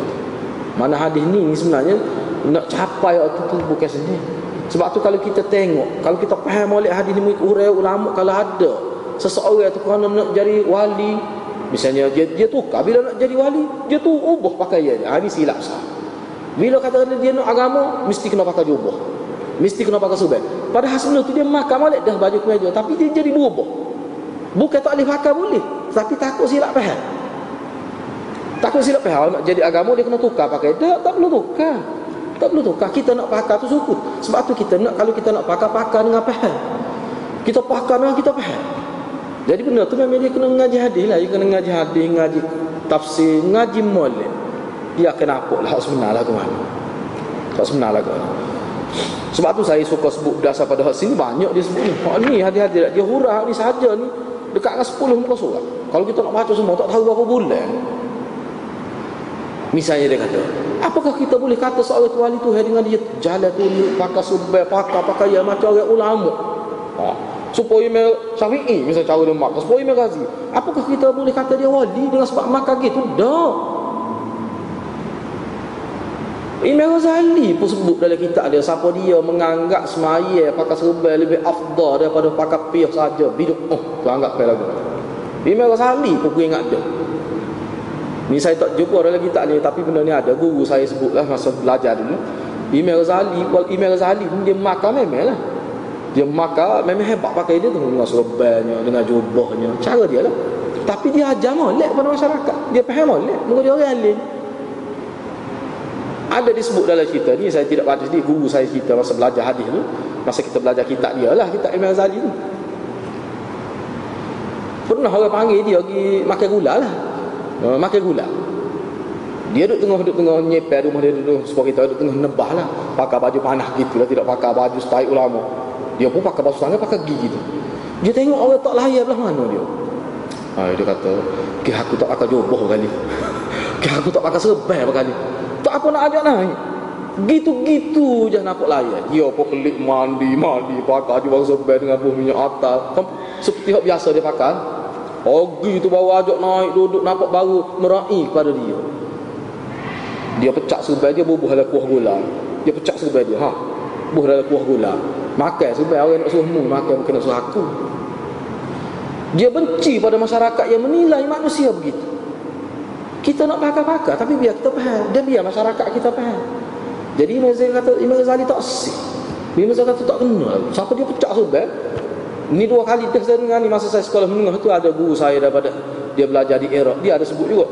Mana hadis ni sebenarnya nak capai waktu tu bukan sendiri. Sebab tu kalau kita tengok, kalau kita faham oleh hadis ni mengikut hurai ulama kalau ada seseorang tu kerana nak jadi wali, misalnya dia dia tukar bila nak jadi wali, dia tu ubah pakaiannya. Ha, ini silap sah. Bila kata dia nak agama, mesti kena pakai jubah. Mesti kena pakai subek. Padahal sebenarnya tu dia makan molek dah baju kemeja, tapi dia jadi berubah. Bukan tak boleh pakai boleh, tapi takut silap faham. Takut silap faham nak jadi agama dia kena tukar pakai. Tak, tak perlu tukar. Tak perlu tukar. Kita nak pakar tu sukut. Sebab tu kita nak kalau kita nak pakar, pakar dengan faham. Kita pakar dengan kita faham. Jadi benda tu memang dia kena mengaji hadis lah. Dia kena mengaji hadis, mengaji tafsir, mengaji molek. Dia akan apa lah sebenar lah mana. Tak sebenar lah. Sebab tu saya suka sebut dasar pada hak sini banyak dia sebut ni. Hak ni hadis-hadis dia hurah ni saja ni dekat dengan 10 muka surat. Kalau kita nak baca semua tak tahu berapa bulan. Misalnya dia kata, apakah kita boleh kata seorang tu wali tu dengan dia jalan tu pakai subay, pakai pakai yang macam orang ulama. Ha. Supaya mer syafi'i misalnya cara dia makan, supaya gazi. Apakah kita boleh kata dia wali dengan sebab makan gitu? Dah. Imam Ghazali pun sebut dalam kitab dia siapa dia menganggap semaya pakai serba lebih afdal daripada pakai piyah saja biduk oh tu anggap pakai lagu Imam Ghazali pun ingat dia Ni saya tak jumpa dalam kitab ni tapi benda ni ada guru saya sebutlah masa belajar dulu. Imam Ghazali, kalau Imam Ghazali dia makan memang lah. Dia makan memang hebat pakai dia dengan serbannya, dengan jubahnya. Cara dia lah. Tapi dia ajar molek kepada masyarakat. Dia faham molek. Muka dia orang lain. Ada disebut dalam cerita ni saya tidak baca sendiri guru saya cerita masa belajar hadis tu. Masa kita belajar kitab dia lah kitab Imam Ghazali tu. Pernah orang panggil dia pergi makan gula lah. Uh, makan gula. Dia duduk tengah duduk tengah nyepel rumah dia duduk sebab kita duduk tengah nebah lah. Pakai baju panah gitu lah tidak pakai baju style ulama. Dia pun pakai basuh tangan pakai gigi tu. Dia tengok orang tak lahir belah mana dia. Ha, dia kata aku tak pakai jubah kali. *laughs* Aku tak pakai serban kali tak apa nak ajak naik gitu-gitu je nampak layan dia pun pelik mandi mandi pakai baju serban dengan buah minyak atas seperti yang biasa dia pakai Pergi tu bawa ajak naik duduk nampak baru merai kepada dia. Dia pecah sebai dia bubuh dalam kuah gula. Dia pecah sebai dia. Ha. Bubuh dalam kuah gula. Makan sebai orang nak suruh mu makan nak suruh aku. Dia benci pada masyarakat yang menilai manusia begitu. Kita nak pakar-pakar tapi biar kita faham. Dan biar masyarakat kita faham. Jadi Imam Ghazali kata Imam Ghazali tak sih. Imam Ghazali kata tak kenal. Siapa dia pecah sebai Ni dua kali dah saya dengar ni masa saya sekolah menengah tu ada guru saya daripada dia belajar di Iraq. Dia ada sebut juga.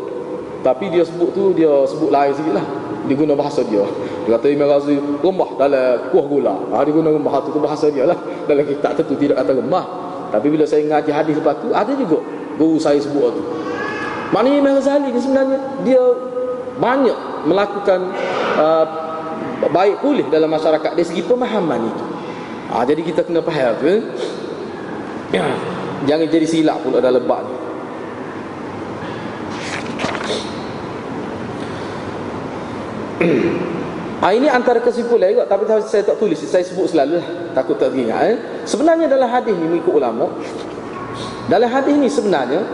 Tapi dia sebut tu dia sebut lain sikit lah. Dia guna bahasa dia. Dia kata Imam Ghazi rembah dalam kuah gula. Ha, dia guna rembah tu, tu bahasa dia lah. Dalam kitab tu tidak kata rembah. Tapi bila saya ngaji hadis lepas tu ada juga guru saya sebut tu. Maknanya Imam Ghazali ni sebenarnya dia banyak melakukan uh, baik pulih dalam masyarakat dari segi pemahaman itu. Ha, jadi kita kena faham tu. Ya. *coughs* Jangan jadi silap pula dalam bab ni. Ha, *coughs* ini antara kesimpulan juga tapi saya tak tulis saya sebut selalu lah takut tak ingat eh. sebenarnya dalam hadis ni mengikut ulama dalam hadis ni sebenarnya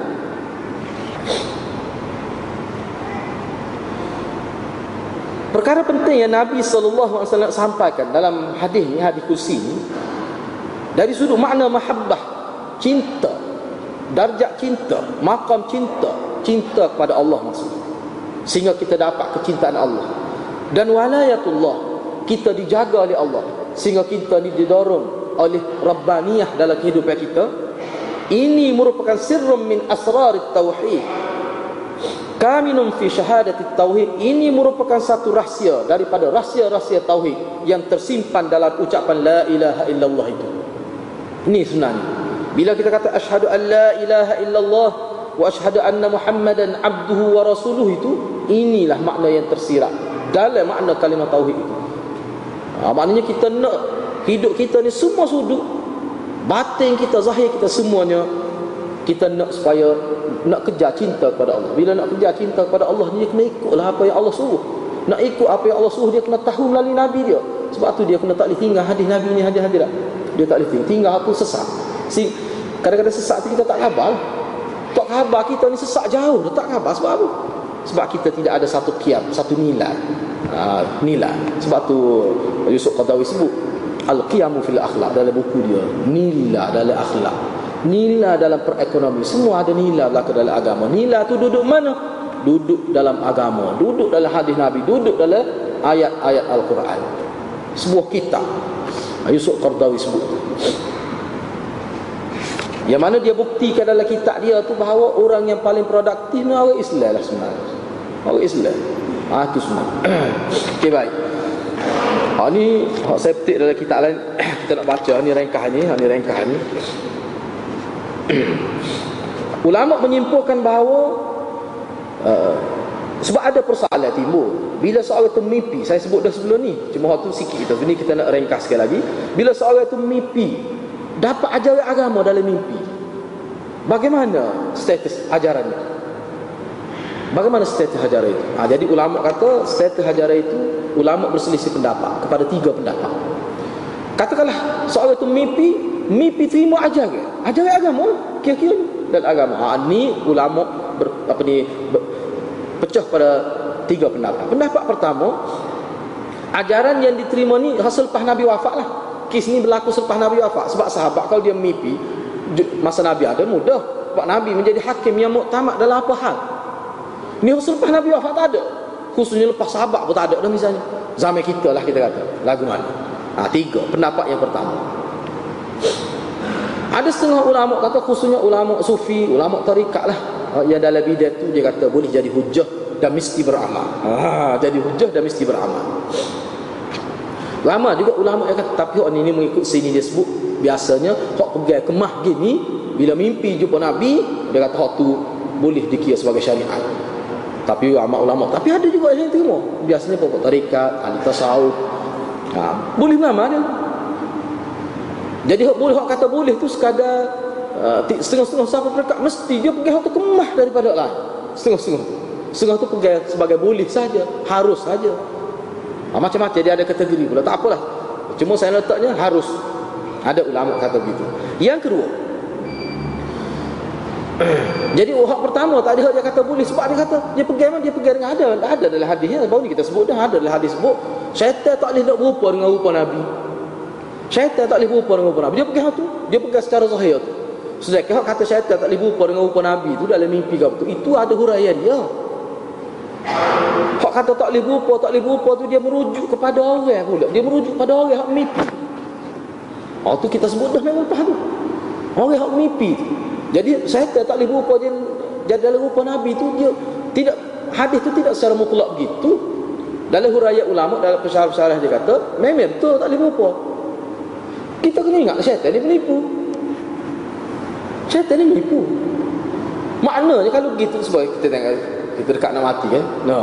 Perkara penting yang Nabi SAW sampaikan dalam hadis ni, hadis kursi ni Dari sudut makna mahabbah, cinta Darjat cinta, makam cinta Cinta kepada Allah maksudnya Sehingga kita dapat kecintaan Allah. Dan walayatullah Kita dijaga oleh Allah. Sehingga kita ni didorong oleh Rabbaniyah dalam kehidupan kita. Ini merupakan sirrum min asrar tauhid Kaminum fi syahadati tauhid ini merupakan satu rahsia daripada rahsia-rahsia tauhid yang tersimpan dalam ucapan la ilaha illallah itu. Ini sebenarnya. Bila kita kata asyhadu an la ilaha illallah wa asyhadu anna muhammadan abduhu wa rasuluhu itu inilah makna yang tersirat dalam makna kalimah tauhid itu. Ha, maknanya kita nak hidup kita ni semua sudut batin kita zahir kita semuanya kita nak supaya nak kejar cinta kepada Allah. Bila nak kejar cinta kepada Allah, dia kena ikutlah apa yang Allah suruh. Nak ikut apa yang Allah suruh, dia kena tahu melalui Nabi dia. Sebab tu dia kena tak boleh tinggal hadis Nabi ni hadis-hadis tak. Dia tak boleh tinggal. Tinggal aku sesak. Si, kadang-kadang sesak tu kita tak khabar. Tak khabar kita ni sesak jauh. Tak khabar. Sebab apa? Sebab kita tidak ada satu kiam, satu nilai. Ha, nilai. Sebab tu Yusuf Qadawi sebut. Al-qiyamu fil akhlak dalam buku dia. Nilai dalam akhlak. Nilai dalam perekonomian Semua ada nilai belaka dalam agama. Nilai tu duduk mana? Duduk dalam agama. Duduk dalam hadis Nabi. Duduk dalam ayat-ayat Al-Quran. Sebuah kitab. Yusuf Qardawi sebut Yang mana dia buktikan dalam kitab dia tu Bahawa orang yang paling produktif ni Orang Islam lah sebenarnya. Orang Islam. Ah ha, tu semua. *coughs* Okey baik. Ha, ni saya petik dalam kitab lain. *coughs* Kita nak baca. Ni rengkah ni. Ni rengkah ni Ulama menyimpulkan bahawa uh, sebab ada persoalan timbul. Bila seorang itu mimpi, saya sebut dah sebelum ni, cuma waktu sikit kita. Ini kita nak ringkas sekali lagi. Bila seorang itu mimpi, dapat ajaran agama dalam mimpi. Bagaimana status ajarannya? Bagaimana status ajaran itu? Ha, jadi ulama kata status ajaran itu ulama berselisih pendapat kepada tiga pendapat. Katakanlah seorang itu mimpi, mimpi terima ajaran ajaran agama? Kira-kira dan agama. Ha, ni ulama ber, apa ni ber, pecah pada tiga pendapat. Pendapat pertama ajaran yang diterima ni hasil lepas Nabi wafat lah. Kes ni berlaku selepas Nabi wafat. Sebab sahabat kalau dia mimpi masa Nabi ada mudah. Pak Nabi menjadi hakim yang muktamad dalam apa hal? Ni hasil lepas Nabi wafat tak ada. Khususnya lepas sahabat pun tak ada dah misalnya. Zaman kita lah kita kata. Lagu mana? Ha, tiga. Pendapat yang pertama ada setengah ulama kata khususnya ulama sufi, ulama tarikat lah. Ah, yang dalam bidang tu dia kata boleh jadi hujah dan mesti beramal. Ha, jadi hujah dan mesti beramal. Lama juga ulama yang kata tapi orang ini mengikut sini dia sebut biasanya hak pergi kemah gini bila mimpi jumpa nabi dia kata hak tu boleh dikira sebagai syariat. Tapi ulama-ulama tapi ada juga yang terima. Biasanya pokok tarikat, ahli tasawuf. Ha, boleh beramal dia. Jadi hak boleh hak kata boleh tu sekadar uh, setengah-setengah sahabat mereka mesti dia pergi hak tu kemah daripada lain. Setengah-setengah tu. Setengah tu pergi sebagai boleh saja, harus saja. Ha, macam-macam dia ada kategori pula. Tak apalah. Cuma saya letaknya harus. Ada ulama kata begitu. Yang kedua. *clears throat* Jadi hak pertama tak ada dia kata boleh sebab dia kata dia pergi memang dia pergi dengan ada ada dalam hadisnya baru ni kita sebut dah ada dalam hadis sebut syaitan tak boleh nak berupa dengan rupa nabi Syaitan tak boleh berupa dengan rupa Nabi. Dia pegang tu, dia pegang secara zahir tu. Sedangkan kata syaitan tak boleh berupa dengan rupa Nabi tu dalam mimpi kau tu, itu ada huraian dia. Hak kata tak boleh berupa, tak boleh berupa tu dia merujuk kepada orang pula. Dia merujuk kepada orang hak mimpi. Oh tu kita sebut dah memang lepas tu. Orang hak mimpi tu. Jadi syaitan tak boleh berupa dia jadi dalam rupa Nabi tu dia tidak hadis tu tidak secara mutlak begitu. Dalam huraian ulama dalam pesyarah-pesyarah dia kata memang betul tak boleh berupa. Kita kena ingat syaitan ni penipu Syaitan ni penipu Maknanya kalau begitu sebab kita tengok kita dekat nak mati kan. No.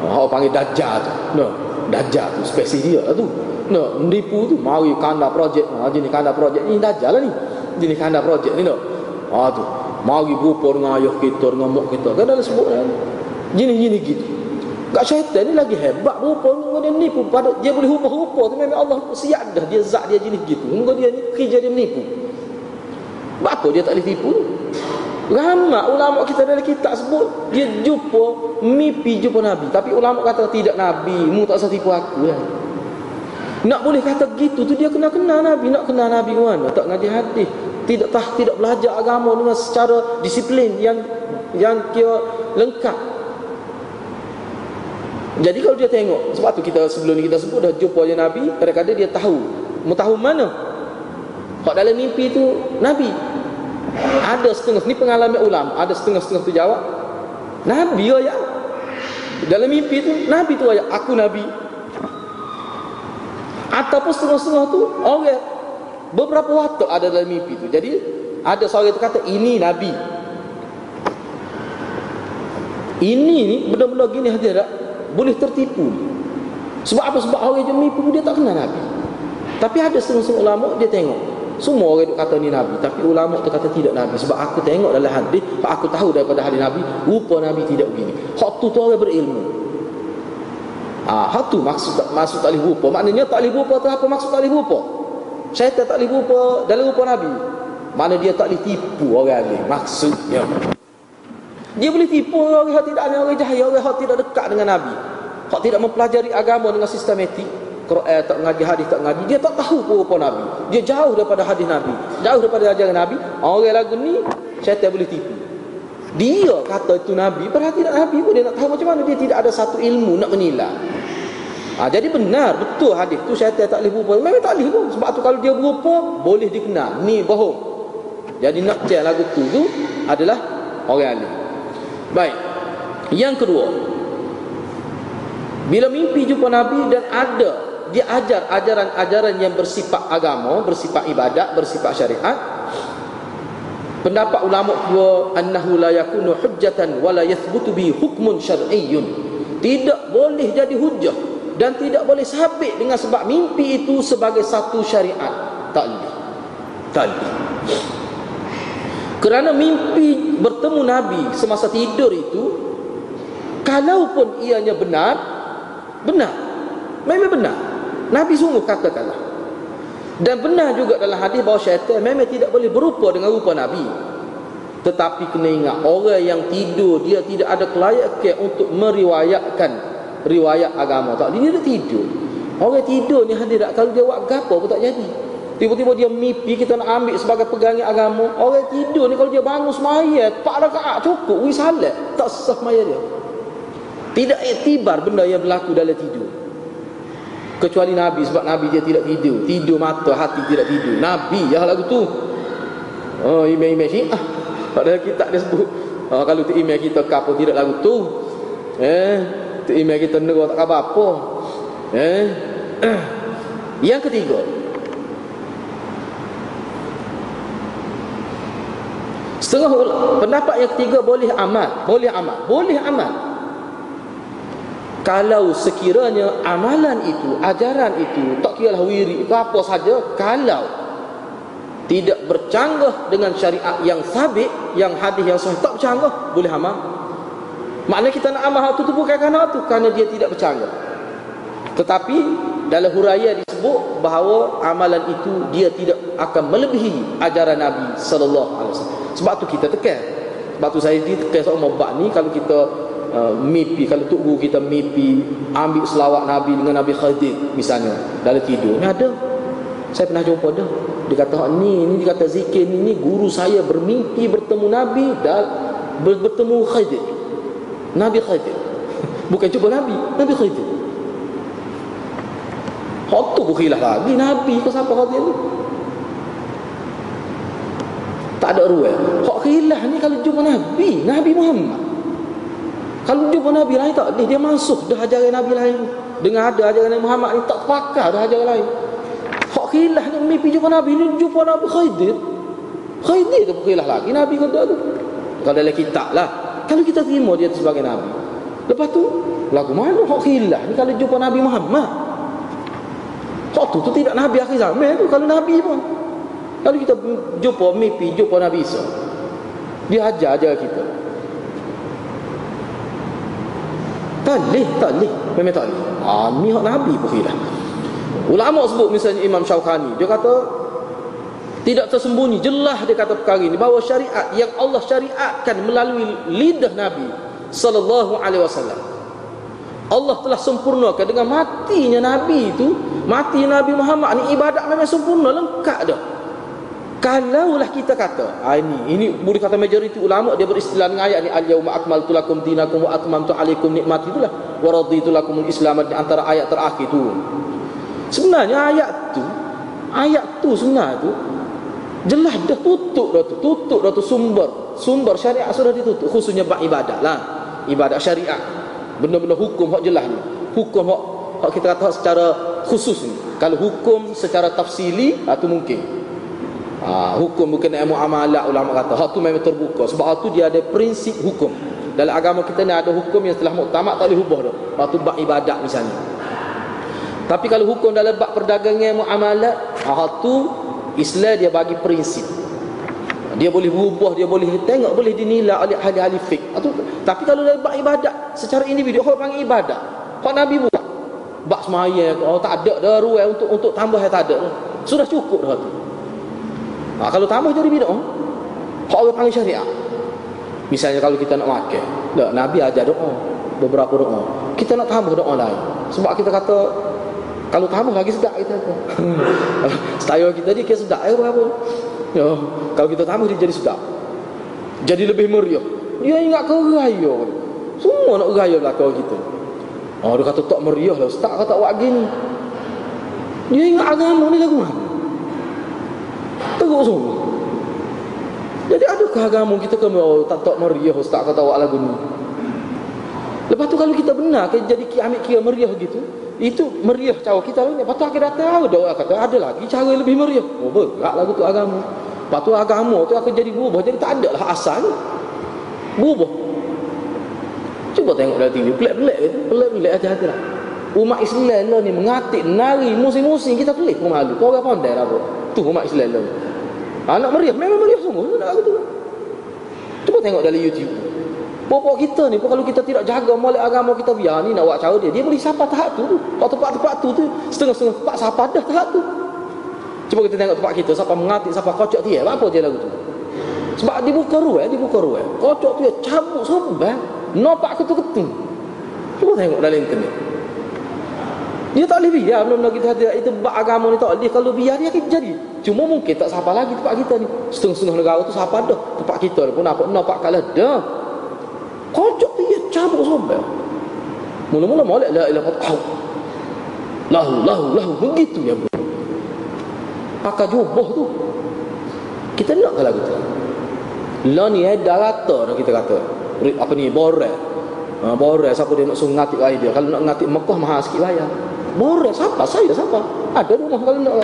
Oh, panggil dajjal tu. No. Dajjal tu spesies dia lah tu. No, menipu tu mari kanda projek. Ha jenis kanda projek ni dajjal lah ni. Jenis kanda projek ni no. Ha tu. Mari berupa dengan ayah kita dengan mak kita. Kan ada sebut kan. Jenis-jenis gitu. Gak syaitan ni lagi hebat berupa dengan dia nipu pada dia boleh rupa-rupa tu memang Allah siap dah dia zat dia jenis gitu. Mungkin dia ni kerja dia menipu. Apa dia tak boleh tipu? Ramai ulama kita dalam kitab sebut dia jumpa mimpi jumpa Nabi. Tapi ulama kata tidak Nabi, mu tak usah tipu aku lah. Nak boleh kata gitu tu dia kena kenal Nabi, nak kenal Nabi mana? Tak ngaji hadis. Tidak tah tidak belajar agama dengan secara disiplin yang yang kira lengkap. Jadi kalau dia tengok, sebab tu kita sebelum ni kita sebut dah jumpa je Nabi, kadang-kadang dia tahu. Mau mana? Hak dalam mimpi tu Nabi. Ada setengah ni pengalaman ulama, ada setengah-setengah tu jawab Nabi ya. Dalam mimpi tu Nabi tu ayat aku nabi. Ataupun setengah-setengah tu orang beberapa waktu ada dalam mimpi tu. Jadi ada seorang itu kata ini nabi. Ini ni benda-benda gini hadirat boleh tertipu. Sebab apa? Sebab orang yang mimpi dia tak kenal nabi. Tapi ada setengah-setengah ulama dia tengok. Semua orang kata ni Nabi Tapi ulama tu kata tidak Nabi. Sebab aku tengok dalam hadis Aku tahu daripada hadis Nabi Rupa Nabi tidak begini. Hak tu tu orang berilmu. Ah, ha, hak tu maksud maksud tak rupa. Maknanya tak rupa tu apa maksud tak rupa? Syaitan tak rupa dalam rupa Nabi. Mana dia tak boleh tipu orang ni Maksudnya Dia boleh tipu orang yang tidak ada orang jahil Orang yang tidak dekat dengan Nabi. Hak tidak mempelajari agama dengan sistematik. Quran tak ngaji hadis tak ngaji dia tak tahu rupa Nabi. Dia jauh daripada hadis Nabi. Jauh daripada ajaran Nabi. Orang lagu ni syaitan boleh tipu. Dia kata itu Nabi berarti tak Nabi pun dia nak tahu macam mana. Dia tidak ada satu ilmu nak menilai. Ha, jadi benar betul hadis tu syaitan tak boleh berupa memang tak boleh pun. Sebab tu kalau dia berupa boleh dikenal. Ni bohong. Jadi nak cek lagu tu tu adalah orang alim baik yang kedua bila mimpi jumpa Nabi dan ada dia ajar ajaran-ajaran yang bersifat agama, bersifat ibadat, bersifat syariat. Pendapat ulama dua annahu la yakunu hujjatan wa la yathbutu bi hukmun syar'iyyun. Tidak boleh jadi hujjah dan tidak boleh sabit dengan sebab mimpi itu sebagai satu syariat. Tak boleh. Tak boleh. Kerana mimpi bertemu Nabi semasa tidur itu kalaupun ianya benar, benar. Memang benar. Nabi sungguh katakanlah. Dan benar juga dalam hadis bahawa syaitan memang tidak boleh berupa dengan rupa Nabi. Tetapi kena ingat orang yang tidur dia tidak ada kelayakan untuk meriwayatkan riwayat agama. Tak dia tidur. Orang tidur ni hadirat kalau dia buat gapo pun tak jadi tiba-tiba dia mimpi kita nak ambil sebagai pegangan agama. Orang tidur ni kalau dia bangun semayat pak rakaat cukup wisalat tak sah maya dia. Tidak iktibar benda yang berlaku dalam tidur. Kecuali Nabi sebab Nabi dia tidak tidur. Tidur mata hati tidak tidur. Nabi ya lagu tu. Oh email-email syiah padahal kita dia sebut oh, kalau tu email kita kapal tidak lagu tu. Eh tu email kita negara tak khabar apa. Eh *clears throat* yang ketiga setengah pendapat yang ketiga boleh amal boleh amal boleh amal kalau sekiranya amalan itu, ajaran itu, tak kira lah wiri itu apa saja, kalau tidak bercanggah dengan syariat yang sabit, yang hadis yang sahih, tak bercanggah, boleh amal. Maknanya kita nak amal itu, itu bukan kerana itu, kerana dia tidak bercanggah. Tetapi dalam huraya disebut bahawa amalan itu dia tidak akan melebihi ajaran Nabi sallallahu alaihi wasallam. Sebab tu kita tekan. Sebab tu saya tekan soal ni kalau kita uh, mimpi kalau tok guru kita mimpi ambil selawat nabi dengan nabi Khadir misalnya dalam tidur ni ada. Saya pernah jumpa dah dia kata ni ni dia kata zikir ni, ni guru saya bermimpi bertemu nabi dan ber, bertemu Khadir. Nabi Khadir. *laughs* Bukan cuba nabi nabi Khadir Hak tu berkhilah lagi Nabi ke siapa Khadir tu Tak ada ruang Hak khilah ni kalau jumpa Nabi Nabi Muhammad kalau jumpa Nabi lain tak dia, dia masuk dah ajaran Nabi lain. Dengan ada ajaran Nabi Muhammad ni tak pakar dah ajaran lain. Hak khilah ni mimpi jumpa Nabi ni jumpa Nabi Khidir. Khidir tu khilah lagi Nabi kata tu. Kalau dalam kitab lah. Kalau kita terima dia sebagai Nabi. Lepas tu, lagu mana hak khilaf ni kalau jumpa Nabi Muhammad? Hak tu tidak Nabi akhir zaman tu kalau Nabi pun. Kalau kita jumpa mimpi, jumpa Nabi Isa. Dia ajar ajar kita. Tak boleh, tak. Memang tak boleh. Ah, ni hak Nabi pun khilaf. Ulama sebut misalnya Imam Syaukhani, dia kata tidak tersembunyi jelas dia kata perkara ini bahawa syariat yang Allah syariatkan melalui lidah Nabi sallallahu alaihi wasallam Allah telah sempurnakan dengan matinya Nabi itu mati Nabi Muhammad ni ibadat memang sempurna lengkap dah kalaulah kita kata ah ini ini boleh kata majoriti ulama dia beristilah dengan ayat ni al yauma akmaltu lakum dinakum wa atmamtu alaikum nikmati itulah wa raditu lakumul islam di antara ayat terakhir tu sebenarnya ayat tu ayat tu sebenarnya tu Jelas dah tutup dah tu. Tutup dah tu sumber. Sumber syariat sudah ditutup. Khususnya bak ibadat lah. Ibadat syariat. Benda-benda hukum hak jelas ni. Hukum hak, hak kita kata secara khusus ni. Kalau hukum secara tafsili, ha, mungkin. Ha, hukum bukan ilmu amalat ulama kata. Hak tu memang terbuka. Sebab hak tu dia ada prinsip hukum. Dalam agama kita ni ada hukum yang setelah muktamad tak boleh hubah dah. Hak tu bak ibadat misalnya. Tapi kalau hukum dalam bak perdagangan muamalat, ha, hak tu Islam dia bagi prinsip dia boleh berubah dia boleh tengok boleh dinilai oleh ahli-ahli fik tapi kalau dia buat ibadat secara individu orang panggil ibadat Pak Nabi buat bak semaya oh tak ada dah ruang untuk untuk tambah tak ada sudah cukup dah tu ha, kalau tambah jadi bidah hak orang panggil syariat misalnya kalau kita nak makan tak, Nabi ajar doa beberapa doa kita nak tambah doa lain sebab kita kata kalau tambah lagi sedap kita? Style *laughs* kita ni kira sedap eh apa? Ya, kalau kita tambah dia jadi sedap. Jadi lebih meriah. Dia ingat ke raya. Semua nak raya belakang kita. Oh, dia kata tak meriah lah. Ustaz kata awak gini. Dia ingat agama ni lagu mana? Teruk semua. Jadi adakah agama kita ke oh, tak tak meriah Ustaz kata awak lagu ni? Lepas tu kalau kita benar ke jadi ambil kira meriah gitu, itu meriah cara kita ni. Lepas tu akan datang doa kata ada lagi cara lebih meriah. Oh berat lagu tu agama. Lepas tu agama tu akan jadi berubah. Jadi tak ada lah asal. Berubah. Cuba tengok dari TV. Pelik-pelik gitu. Pelik-pelik aja lah. Umat Islam lah ni mengatik, nari, musim-musim kita pelik pun malu. Kau orang pandai lah pun. Tu umat Islam lah. Anak meriah. Memang meriah semua. Nak tu. Cuba tengok dari YouTube. Bapak kita ni kalau kita tidak jaga molek agama kita biar ni nak buat cara dia. Dia boleh sapa tahap tu. Waktu tempat-tempat tu tu setengah-setengah tempat sapa dah tahap tu. Cuba kita tengok tempat kita siapa mengatik siapa kocok dia. Apa dia lagu tu? Sebab dibuka ruang, dibuka ruang. Kocok tu dia cabut sebab nampak ketu-ketu. Cuba tengok dalam internet. Dia tak boleh biar benda-benda kita hati Itu bak agama ni tak boleh Kalau biar dia akan jadi Cuma mungkin tak siapa lagi tempat kita ni Setengah-setengah negara tu siapa dah Tempat kita pun nampak Nampak kalah dah Kocok dia cabut sobat. Mula-mula molek la ilaha illallah. Lahu lahu lahu begitu ya. Pakai jubah tu. Kita nak kalau gitu. La ni ada rata dah kita kata. Apa ni borel. Ha, borel siapa dia nak suruh ngatik air dia. Kalau nak ngatik Mekah mahal sikit bayar. Borel siapa? Saya siapa? Ada rumah kalau nak.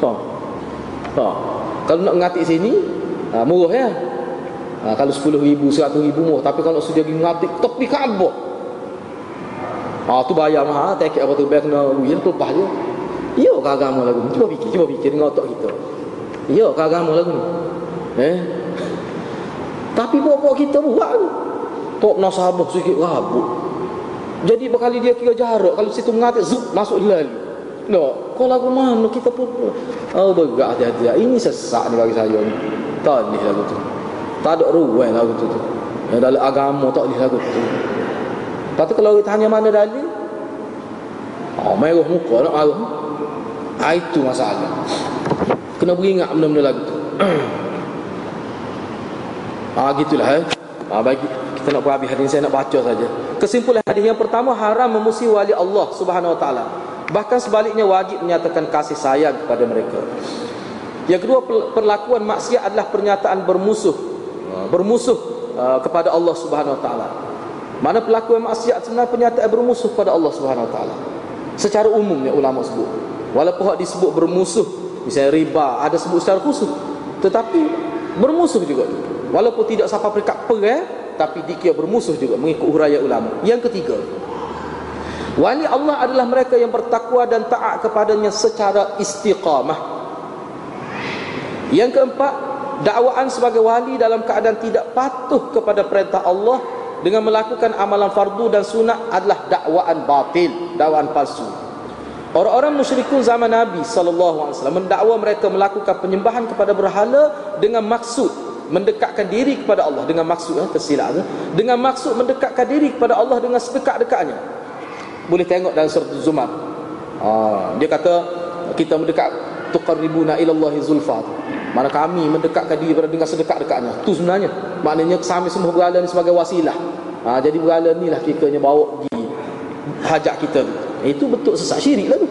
Ha. Ha. Kalau nak ngatik sini, ha, murah ya. Ha, kalau 10 ribu, 100 ribu murah. Tapi kalau sudah pergi ngatik tepi Kaabah. Ha, tu bayar mahal. Tak apa tu bayar kena rugi. Tu lepas je. Ya ke agama lagu ni? Cuba fikir, cuba fikir dengan otak kita. Ke agama lagu ni? Eh? *laughs* Tapi bawa-bawa kita buat tu. Tok nasabah sikit rabuk. Jadi berkali dia kira jarak. Kalau situ mengatik, zup, masuk hilal. No, kau lagu mana kita pun. Oh, bergak hati-hati. Ini sesak ni bagi saya ni. Tak ni lagu tu. Tak ada ruang lagu tu. tu. Yang dalam agama tak boleh lagu tu. Tu kalau kita tanya mana dalil? Oh, merah muka nak marah. Ah, itu masalah. Kena beringat benda-benda lagu tu. *clears throat* ah, gitulah eh. Ah, bagi kita nak berhabis hadis saya nak baca saja. Kesimpulan hadis yang pertama haram memusi wali Allah Subhanahu wa taala. Bahkan sebaliknya wajib menyatakan kasih sayang kepada mereka. Yang kedua perlakuan maksiat adalah pernyataan bermusuh bermusuh uh, kepada Allah Subhanahu Wa Taala. Mana pelaku yang maksiat sebenarnya pernyataan bermusuh kepada Allah Subhanahu Wa Taala. Secara umumnya ulama sebut. Walaupun hak disebut bermusuh, misalnya riba ada sebut secara khusus, tetapi bermusuh juga. Walaupun tidak sampai peringkat perang tapi dikira bermusuh juga mengikut huraya ulama yang ketiga wali Allah adalah mereka yang bertakwa dan taat kepadanya secara istiqamah yang keempat dakwaan sebagai wali dalam keadaan tidak patuh kepada perintah Allah dengan melakukan amalan fardu dan sunat adalah dakwaan batil, dakwaan palsu. Orang-orang musyrikun zaman Nabi wasallam mendakwa mereka melakukan penyembahan kepada berhala dengan maksud mendekatkan diri kepada Allah dengan maksud eh, tersilap eh, dengan maksud mendekatkan diri kepada Allah dengan sedekat-dekatnya. Boleh tengok dalam surah Zumar. Ha, dia kata kita mendekat tuqarribuna ila Allah zulfa. Mana kami mendekatkan diri kepada dengan sedekat-dekatnya. Itu sebenarnya. Maknanya kami semua berhala ni sebagai wasilah. Ha, jadi berhala ni lah kiranya bawa pergi hajat kita tu. Itu betul sesat syirik lah tu.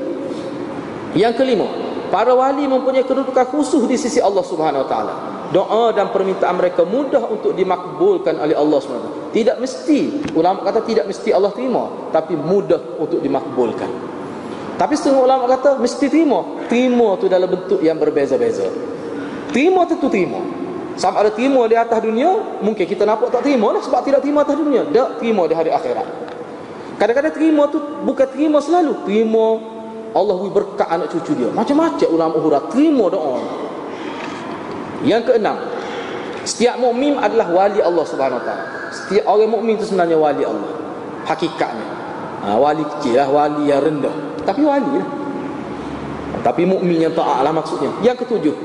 Yang kelima, para wali mempunyai kedudukan khusus di sisi Allah Subhanahu Wa Taala. Doa dan permintaan mereka mudah untuk dimakbulkan oleh Allah SWT. Tidak mesti, ulama kata tidak mesti Allah terima, tapi mudah untuk dimakbulkan. Tapi setengah ulama kata mesti terima. Terima tu dalam bentuk yang berbeza-beza. Terima tentu terima. Sama ada terima di atas dunia, mungkin kita nampak tak terima lah sebab tidak terima atas dunia. Tak terima di hari akhirat. Kadang-kadang terima tu bukan terima selalu. Terima Allah beri berkat anak cucu dia. Macam-macam ulama hurah terima doa. Yang keenam, setiap mukmin adalah wali Allah Subhanahu taala. Setiap orang mukmin itu sebenarnya wali Allah. Hakikatnya. Ha, wali kecil lah, wali yang rendah. Tapi wali lah. Tapi mukmin yang taat lah maksudnya. Yang ketujuh,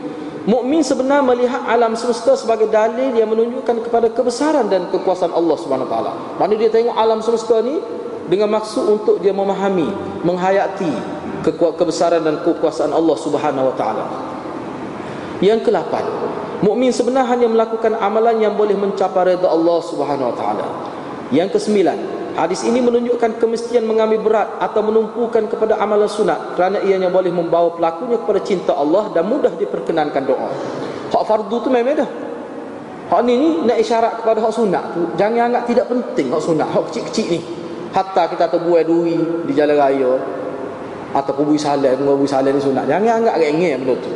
mukmin sebenar melihat alam semesta sebagai dalil yang menunjukkan kepada kebesaran dan kekuasaan Allah Subhanahu taala. Mana dia tengok alam semesta ni dengan maksud untuk dia memahami, menghayati kebesaran dan kekuasaan Allah Subhanahu wa taala. Yang kelapan, mukmin sebenar hanya melakukan amalan yang boleh mencapai redha Allah Subhanahu wa taala. Yang kesembilan, hadis ini menunjukkan kemestian mengambil berat atau menumpukan kepada amalan sunat kerana ianya boleh membawa pelakunya kepada cinta Allah dan mudah diperkenankan doa. Hak fardu tu memang dah. Hak ni ni nak isyarat kepada hak sunat tu. Jangan anggap tidak penting hak sunat, hak kecil-kecil ni hatta kita terbuai duri di jalan raya ataupun bui salat bui salat ni sunat jangan anggap rengeh benda tu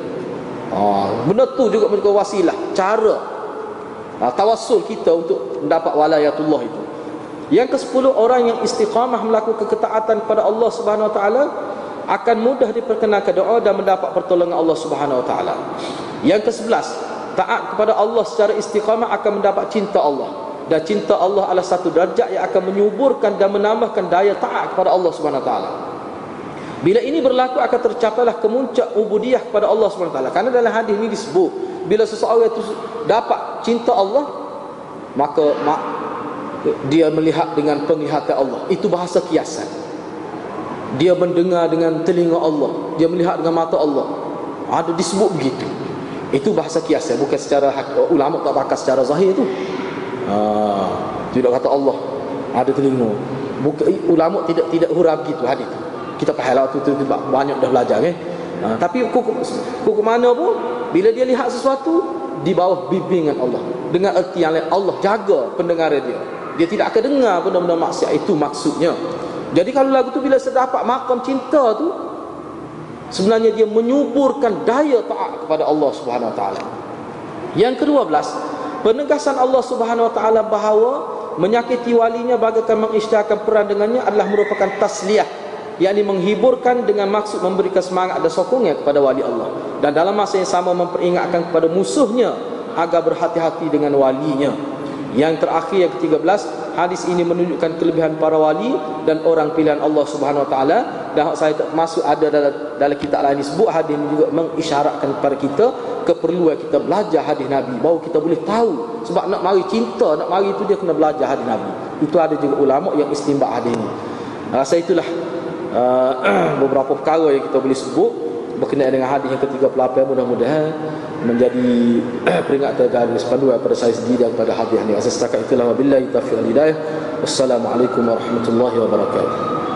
ha, benda tu juga menjadi wasilah cara ha, tawassul kita untuk mendapat walayatullah itu yang ke sepuluh orang yang istiqamah melakukan ketaatan kepada Allah Subhanahu Wa Taala akan mudah diperkenalkan doa dan mendapat pertolongan Allah Subhanahu Wa Taala. Yang ke sebelas taat kepada Allah secara istiqamah akan mendapat cinta Allah dan cinta Allah adalah satu darjat yang akan menyuburkan dan menambahkan daya taat kepada Allah Subhanahu taala. Bila ini berlaku akan tercapailah kemuncak ubudiyah kepada Allah taala. Karena dalam hadis ini disebut bila seseorang itu dapat cinta Allah maka mak, dia melihat dengan penglihatan Allah. Itu bahasa kiasan. Dia mendengar dengan telinga Allah, dia melihat dengan mata Allah. Ada disebut begitu. Itu bahasa kiasan bukan secara ulama tak pakai secara zahir tu. Ha, tidak kata Allah ada telinga. Bukan ulama tidak tidak huraf gitu hadis tu. Kita faham lah tu, tu, tu banyak dah belajar eh. Ha, tapi hukum, hukum mana pun bila dia lihat sesuatu di bawah bimbingan Allah dengan erti yang lain Allah jaga pendengaran dia. Dia tidak akan dengar benda-benda maksiat itu maksudnya. Jadi kalau lagu tu bila sedapat makam cinta tu sebenarnya dia menyuburkan daya taat kepada Allah Subhanahu Wa Taala. Yang kedua belas, Penegasan Allah Subhanahu Wa Taala bahawa menyakiti walinya bagaikan mengisytiharkan peran dengannya adalah merupakan tasliyah yakni menghiburkan dengan maksud memberikan semangat dan sokongan kepada wali Allah. Dan dalam masa yang sama memperingatkan kepada musuhnya agar berhati-hati dengan walinya. Yang terakhir yang ke-13 hadis ini menunjukkan kelebihan para wali dan orang pilihan Allah Subhanahu Wa Taala. Dan saya tak masuk ada dalam dalam kitab lain disebut hadis ini juga mengisyaratkan kepada kita keperluan kita belajar hadis Nabi. Baru kita boleh tahu sebab nak mari cinta nak mari itu dia kena belajar hadis Nabi. Itu ada juga ulama yang istimbak hadis ini. Rasa itulah uh, *clears throat* beberapa perkara yang kita boleh sebut berkenaan dengan hadis yang ke-38 mudah-mudahan menjadi *clears throat* peringatan dan sepanduan kepada saya sendiri dan kepada hadis ini. Saya setakat itulah wabillahi taufiq wal hidayah. Wassalamualaikum warahmatullahi wabarakatuh.